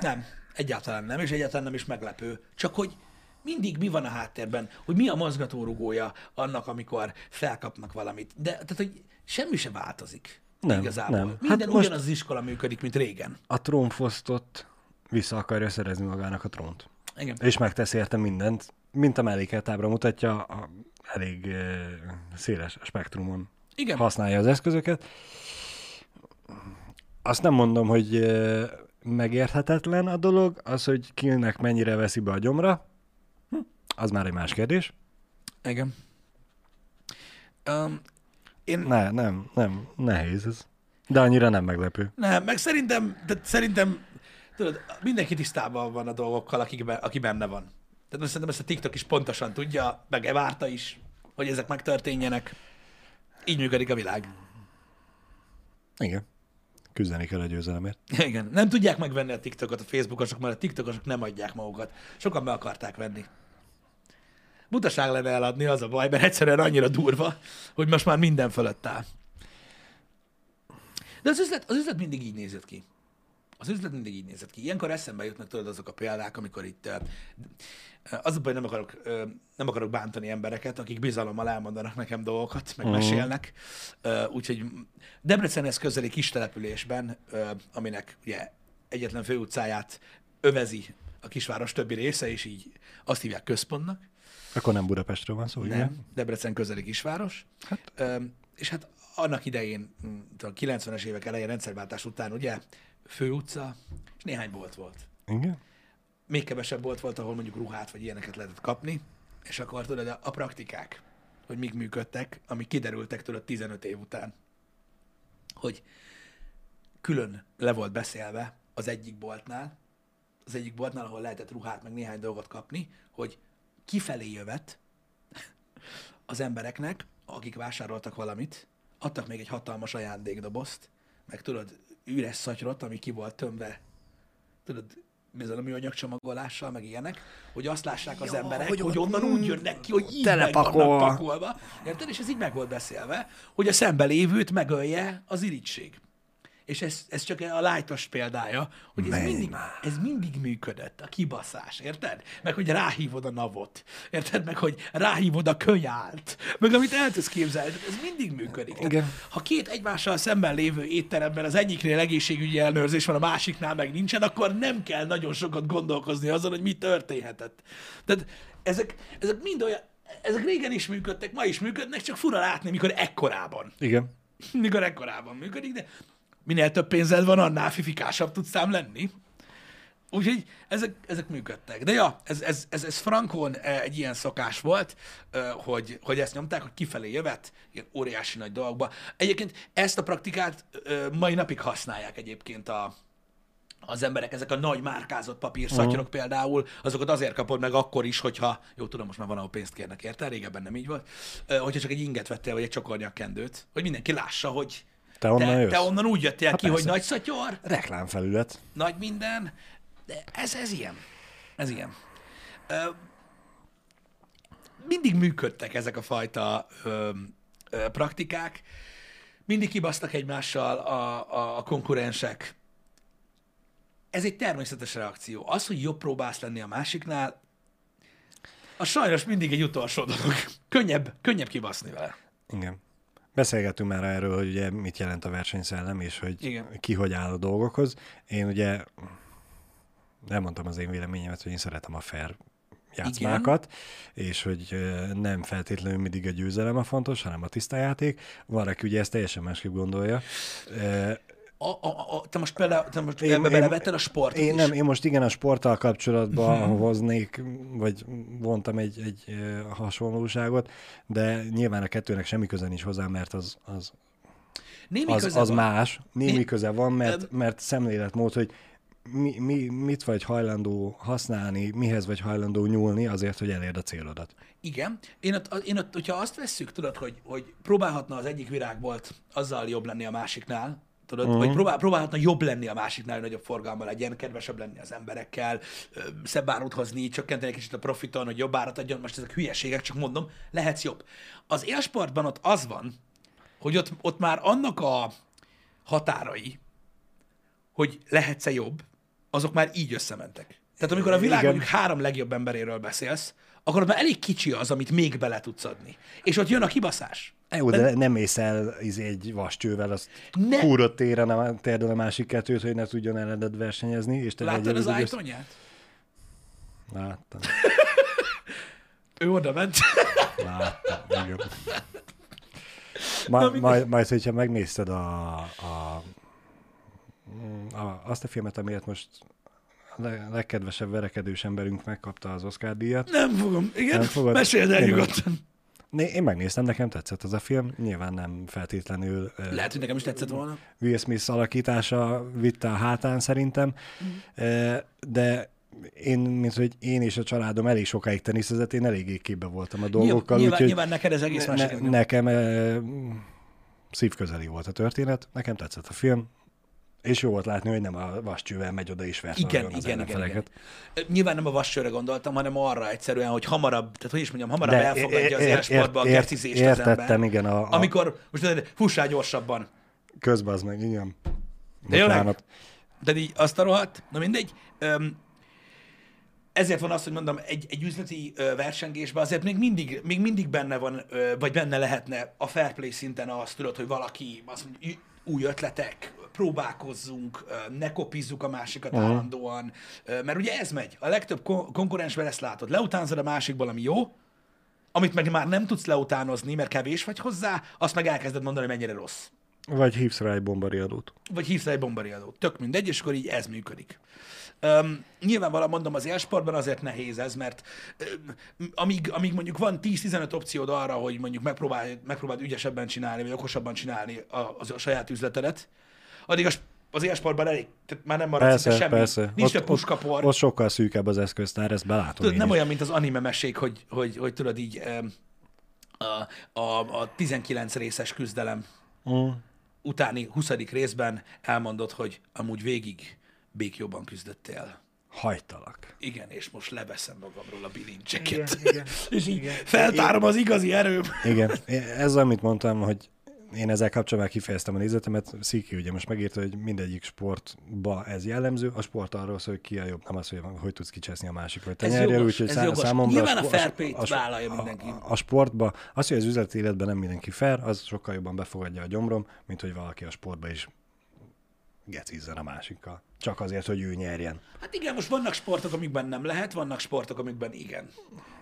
Nem. Egyáltalán nem, és egyáltalán nem is meglepő. Csak hogy mindig mi van a háttérben, hogy mi a mozgatórugója annak, amikor felkapnak valamit. De tehát, hogy semmi se változik. Nem, igazából. nem. Hát Minden most- ugyanaz az iskola működik, mint régen. A trónfosztott vissza akarja szerezni magának a trónt. Igen. És megteszi érte mindent, mint a mellékeltábra mutatja, a elég eh, széles spektrumon Igen. használja az eszközöket. Azt nem mondom, hogy eh, megérthetetlen a dolog, az, hogy kinek mennyire veszi be a gyomra, hm, az már egy más kérdés. Igen. Um, én Ne, nem, nem, nehéz ez. De annyira nem meglepő. nem, meg szerintem, de szerintem tudod, mindenki tisztában van a dolgokkal, akik aki benne van. Tehát szerintem ezt a TikTok is pontosan tudja, meg várta is, hogy ezek megtörténjenek. Így működik a világ. Igen. Küzdeni kell a győzelemért. Igen. Nem tudják megvenni a TikTokot a Facebookosok, mert a TikTokosok nem adják magukat. Sokan be akarták venni. Butaság lenne eladni, az a baj, mert egyszerűen annyira durva, hogy most már minden fölött áll. De az üzlet, az üzlet mindig így nézett ki. Az üzlet mindig így nézett ki. Ilyenkor eszembe jutnak tudod azok a példák, amikor itt az a baj, nem akarok, nem akarok bántani embereket, akik bizalommal elmondanak nekem dolgokat, meg mesélnek. Uh, úgyhogy Debrecenhez közeli kis településben, aminek ugye egyetlen főutcáját övezi a kisváros többi része, és így azt hívják központnak. Akkor nem Budapestről van szó? Nem, Debrecen közeli kisváros. Hát, Öm, és hát annak idején, a 90-es évek elején rendszerváltás után ugye főutca, és néhány bolt volt. Igen? Még kevesebb bolt volt, ahol mondjuk ruhát vagy ilyeneket lehetett kapni, és akkor tudod, a, a praktikák, hogy mik működtek, amik kiderültek tudod 15 év után, hogy külön le volt beszélve az egyik boltnál, az egyik boltnál, ahol lehetett ruhát, meg néhány dolgot kapni, hogy kifelé jövet az embereknek, akik vásároltak valamit, adtak még egy hatalmas ajándékdobozt, meg tudod, üres szatyrot, ami ki volt tömve, tudod, bizony a műanyag csomagolással, meg ilyenek, hogy azt lássák az emberek, hogy, hogy onnan úgy jönnek ki, hogy így telepakolva. pakolva. Érted? És ez így meg volt beszélve, hogy a szembelévőt megölje az irigység. És ez, ez csak a lájtos példája, hogy ez Menj mindig, már. ez mindig működött, a kibaszás, érted? Meg, hogy ráhívod a navot, érted? Meg, hogy ráhívod a kölyált, meg amit el tudsz képzelni, ez mindig működik. Tehát, Igen. ha két egymással szemben lévő étteremben az egyiknél egészségügyi ellenőrzés van, a másiknál meg nincsen, akkor nem kell nagyon sokat gondolkozni azon, hogy mi történhetett. Tehát ezek, ezek mind olyan, ezek régen is működtek, ma is működnek, csak fura látni, mikor ekkorában Igen. mikor ekkorában működik, de minél több pénzed van, annál fifikásabb tudsz ám lenni. Úgyhogy ezek, ezek működtek. De ja, ez, ez, ez, ez Frankon eh, egy ilyen szokás volt, eh, hogy, hogy ezt nyomták, hogy kifelé jövet, ilyen óriási nagy dolgokba. Egyébként ezt a praktikát eh, mai napig használják egyébként a, az emberek, ezek a nagy márkázott papírszatyorok uh-huh. például, azokat azért kapod meg akkor is, hogyha, jó tudom, most már van, ahol pénzt kérnek érte, régebben nem így volt, hogyha csak egy inget vettél, vagy egy csokornyakkendőt, hogy mindenki lássa, hogy Te onnan te, jössz? te onnan úgy jöttél Hát ki, hogy persze. nagy szatyor, Reklámfelület. nagy minden, de ez, ez ilyen. Ez ilyen. Ö, mindig működtek ezek a fajta ö, ö, praktikák, mindig kibasztak egymással a, a, a konkurensek. Ez egy természetes reakció. Az, hogy jobb próbálsz lenni a másiknál, az sajnos mindig egy utolsó dolog. Könnyebb, könnyebb kibaszni vele. Igen. Beszélgettünk már erről, hogy ugye mit jelent a versenyszellem, és hogy Igen. ki hogy áll a dolgokhoz. Én ugye elmondtam az én véleményemet, hogy én szeretem a fair játszmákat, és hogy nem feltétlenül mindig a győzelem a fontos, hanem a tiszta játék. Van, aki ugye ezt teljesen másképp gondolja. A, a, a, te most például te most Én- ebbe én- belevetted a sportot Én is. nem, én most igen a sporttal kapcsolatban Mhm. hoznék, vagy vontam egy, egy hasonlóságot, de nyilván a kettőnek semmi köze nincs hozzá, mert az, az, Némi az, az van. más, némi Né- köze van, mert, mert szemléletmód, hogy mi, mi, mit vagy hajlandó használni, mihez vagy hajlandó nyúlni azért, hogy elérd a célodat. Igen. Én ott, én ott, hogyha azt vesszük, tudod, hogy, hogy próbálhatna az egyik virágbolt azzal jobb lenni a másiknál, tudod, uh-huh. hogy próbál, próbálhatna jobb lenni a másiknál, hogy nagyobb forgalma legyen, kedvesebb lenni az emberekkel, szebb árut hozni, csökkenteni egy kicsit a profiton, hogy jobb árat adjon, most ezek hülyeségek, csak mondom, lehetsz jobb. Az élsportban ott az van, hogy ott, ott már annak a határai, hogy lehetsz-e jobb, azok már így összementek. Tehát amikor a világ Igen. mondjuk három legjobb emberéről beszélsz, akkor már elég kicsi az, amit még bele tudsz adni. És ott jön a kibaszás. Jó, de nem mész el izé, egy vascsővel, azt Ne- kúrott téren a, térdel a másik kettőt, hogy ne tudjon ellened versenyezni. És te Láttad az ájtonyát? Láttam. Ő oda ment. Láttam, igen. Ma, majd, majd, hogyha megnézted a, a, a, azt a filmet, amiért most le- legkedvesebb verekedős emberünk megkapta az Oscar díjat. Nem fogom. Igen? Nem fogod? Meséld el Én- nyugodtan. Én megnéztem, nekem tetszett az a film. Nyilván nem feltétlenül Lehet, hogy nekem is tetszett volna. Will Smith alakítása vitte a hátán szerintem, uh, de én, mint hogy én és a családom elég sokáig teniszezett, én eléggé képbe voltam a dolgokkal, nyilván, úgyhogy nyilván neked ez egész ne, nem. nekem e, szívközeli volt a történet, nekem tetszett a film, és jó volt látni, hogy nem a vascsővel megy oda és vert Igen, az igen, igen, igen. Nyilván nem a vassőre gondoltam, hanem arra egyszerűen, hogy hamarabb, tehát hogy is mondjam, hamarabb De elfogadja az ér- élsportba a ért- gecizést az ember. Értettem, igen, a, a Amikor, most fussál gyorsabban. közben az meg, igen. Bocsánat. Tehát így azt a rohadt, na mindegy. Öm, ezért van az, hogy mondom, egy, egy üzleti ö, versengésben azért még mindig, még mindig benne van, ö, vagy benne lehetne a fair play szinten az, tudod, hogy valaki azt mondja, "Ü- új ötletek, próbálkozzunk, ne kopizzuk a másikat uh-huh. állandóan, mert ugye ez megy. A legtöbb kon- konkurensben ezt látod. Leutánzod a másikból, ami jó, amit meg már nem tudsz leutánozni, mert kevés vagy hozzá, azt meg elkezded mondani, hogy mennyire rossz Vagy hívsz rá egy bombariadót. vagy hívsz rá egy bombariadót. Tök mindegy, és akkor így ez működik. Um, nyilvánvalóan mondom, az élsportban azért nehéz ez, mert um, amíg, amíg mondjuk van 10-15 opciód arra, hogy mondjuk megpróbálj, megpróbáld ügyesebben csinálni, vagy okosabban csinálni a, a, a saját üzletedet, addig a, sp- az élsportban elég, tehát már nem marad Persze, semmi. persze. Nincs ott, több puskapor. Ott, ott sokkal szűkebb az eszköztár, ezt belátom Tudod, én nem is. olyan, mint az anime mesék, hogy, hogy, hogy tudod így a, a, a 19 részes küzdelem Mm. Utáni 20. részben elmondod, hogy amúgy végig békjóban küzdöttél. Hajtalak. Igen, és most leveszem magamról a bilincseket. Igen, igen, és így feltárom az igazi erőm. Igen, ez amit mondtam, hogy én ezzel kapcsolatban kifejeztem a nézetemet. Sziki ugye most megírta, hogy mindegyik sportba ez jellemző. A sport arról szól, hogy ki a jobb, nem az, hogy hogy tudsz kicseszni a másik, vagy te jogos, úgyhogy szá- számomra Nyilván a spo- fair sp- play-t vállalja mindenki. A, a, a sportba, az, hogy az üzleti életben nem mindenki fair, az sokkal jobban befogadja a gyomrom, mint hogy valaki a sportba is gecizzen a másikkal. Csak azért, hogy ő nyerjen. Hát igen, most vannak sportok, amikben nem lehet, vannak sportok, amikben igen.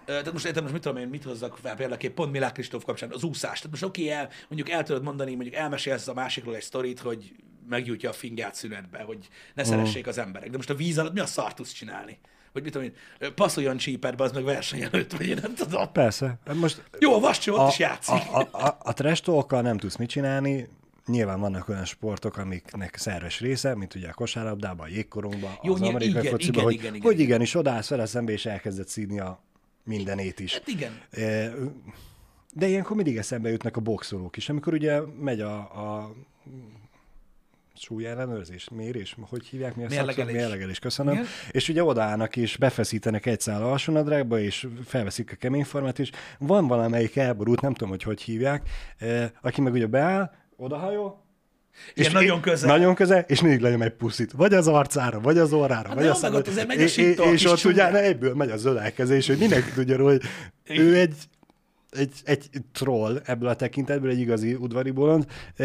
Tehát most értem, most mit tudom én, mit hozzak fel például pont Milák Kristóf kapcsán, az úszás. Tehát most oké, el, mondjuk el tudod mondani, mondjuk elmesélsz a másikról egy sztorit, hogy meggyújtja a fingát szünetbe, hogy ne szeressék az emberek. De most a víz alatt mi a szart tudsz csinálni? Vagy mit tudom én, passzoljon csíperbe, az meg verseny előtt, vagy én nem tudom. Persze. Most Jó, a vascső ott a, is játszik. a, a, a, a trash nem tudsz mit csinálni, Nyilván vannak olyan sportok, amiknek szerves része, mint ugye a kosárlabdában, a jégkorongban, Jó, az amerikai igen, fociban, igen, hogy, igen, igen, hogy igen. igenis odaállsz vele szembe, és elkezdett szídni a mindenét is. Hát igen. De ilyenkor mindig eszembe jutnak a boxolók is, amikor ugye megy a, a súlyellenőrzés, mérés, hogy hívják mi a Mérlegelés. Mérlegelés, köszönöm. Igen. És ugye odaállnak és befeszítenek egy szál alsónadrágba, és felveszik a kemény formát, és van valamelyik elborult, nem tudom, hogy hogy hívják, aki meg ugye beáll, odahajol, Igen, nagyon közel. Nagyon közel, és mindig lenyom egy puszit. Vagy az arcára, vagy az orrára, Hát vagy a szemre. ott megy a És- És ott ugye csúnya. egyből megy az ölelkezés, hogy mindenki tudja róla, hogy ő egy, egy, egy troll ebből a tekintetből, egy igazi udvari bolond, e,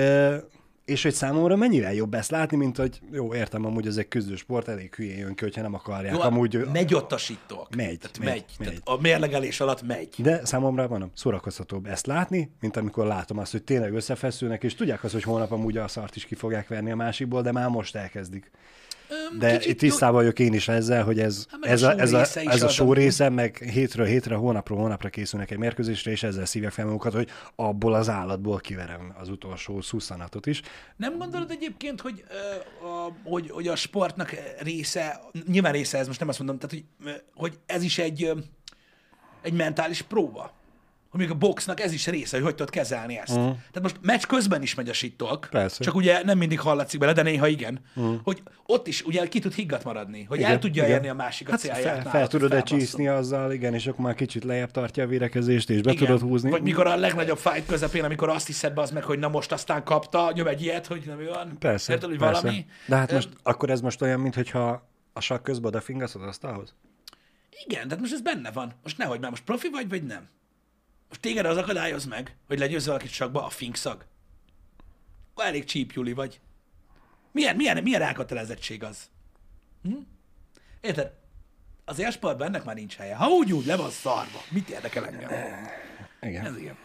és hogy számomra mennyire jobb ezt látni, mint hogy jó, értem, amúgy ez egy küzdő sport, elég hülyén jön ki, hogyha nem akarják. Jó, amúgy, megy ott a sittok. Megy, Tehát megy, megy. megy. Tehát a mérlegelés alatt megy. de számomra van szórakoztatóbb ezt látni, mint amikor látom azt, hogy tényleg összefeszülnek, és tudják azt, hogy holnap amúgy a szart is ki fogják verni a másikból, de már most elkezdik. De kicsit itt tisztában vagyok én is ezzel, hogy ez, Hát ez, a a, ez, a, része is ez a show része, meg hétről hétre, hónapról hónapra készülnek egy mérkőzésre, és ezzel szívják fel magukat, hogy abból az állatból kiverem az utolsó szusszanatot is. Nem gondolod egyébként, hogy, ö, a, hogy, hogy a sportnak része, nyilván része ez, most nem azt mondom, tehát, hogy, hogy ez is egy, egy mentális próba? Hogy még a boxnak ez is része, hogy hogy tudod kezelni ezt. Uh-huh. Tehát most meccs közben is megy a sittok, Persze. csak ugye nem mindig hallatszik bele, de néha igen, uh-huh. hogy ott is ugye ki tud higgadt maradni, hogy igen, el tudja igen. érni a másik a Hát célját. fel, fel hogy tudod-e csíszni azzal, igen, és akkor már kicsit lejjebb tartja a védekezést, és be Igen. tudod húzni. Vagy mikor a legnagyobb fight közepén, amikor azt hiszed be az meg, hogy na most aztán kapta, nyom egy ilyet, hogy nem van. Persze, Érted, hogy persze. valami? De hát most, akkor ez most olyan, mintha a sakk közben odafingasz az asztalhoz? Igen, tehát most ez benne van. Most nehogy már, most profi vagy, vagy nem? Most téged az akadályoz meg, hogy legyőzz valakit sakba a finkszag. Elég csípjuli vagy. Milyen, milyen, milyen elkötelezettség az? Hm? Érted? Az élsportban ennek már nincs helye. Ha úgy úgy le van szarva, mit érdekel engem? Igen. Ez igen.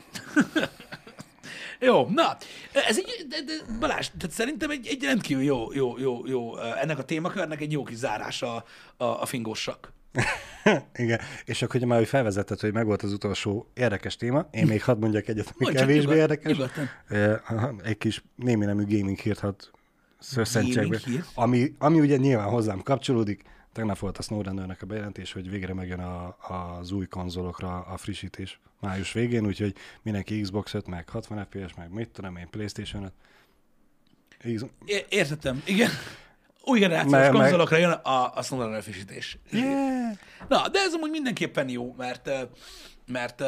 jó, na, ez egy, de, de Balázs, tehát szerintem egy, egy rendkívül jó, jó, jó, jó, ennek a témakörnek egy jó kis zárása a, a, a fingósak. Igen, és akkor, hogy már hogy felvezetted, hogy megvolt az utolsó érdekes téma, én még hadd mondjak egyet, ami Mondj kevésbé nyugod- érdekes. nyugodtan. Egy kis némi nemű gaming hírt hadd szösszentsek be, Gaming hír? ami, ami ugye nyilván hozzám kapcsolódik. Tegnap volt a Snowrunnernek a bejelentés, hogy végre megjön a, az új konzolokra a frissítés május végén, úgyhogy mindenki Xbox 5, meg 60 FPS, meg mit tudom én, Playstation 5. X... É- Értettem, igen. Új generációs Meg- konzolokra jön a, a Snowrunner frissítés. Yeah. Na, de ez amúgy mindenképpen jó, mert, mert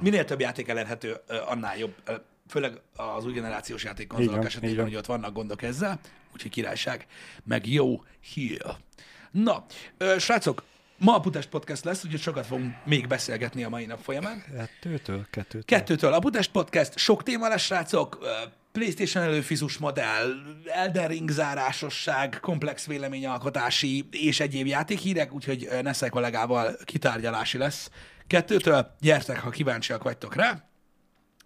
minél több játék elérhető, annál jobb. Főleg az új generációs van, így esetében, hogy ott vannak gondok ezzel, úgyhogy királyság, meg jó hír. Na, srácok, ma a Putest Podcast lesz, úgyhogy sokat fogunk még beszélgetni a mai nap folyamán. Kettőtől, kettőtől. Kettőtől a Budapest Podcast, sok téma lesz, srácok, PlayStation előfizus modell, Elden Ring zárásosság, komplex véleményalkotási és egyéb játékhírek, úgyhogy ö, Neszek kollégával kitárgyalási lesz. Kettőtől gyertek, ha kíváncsiak vagytok rá.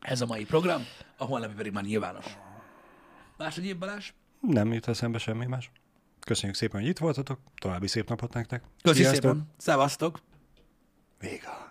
Ez a mai program, a holnapi pedig már nyilvános. Más egyéb Balázs? Nem jut eszembe semmi más. Köszönjük szépen, hogy itt voltatok. További szép napot nektek. Sziasztok. szépen. Szevasztok. Vége.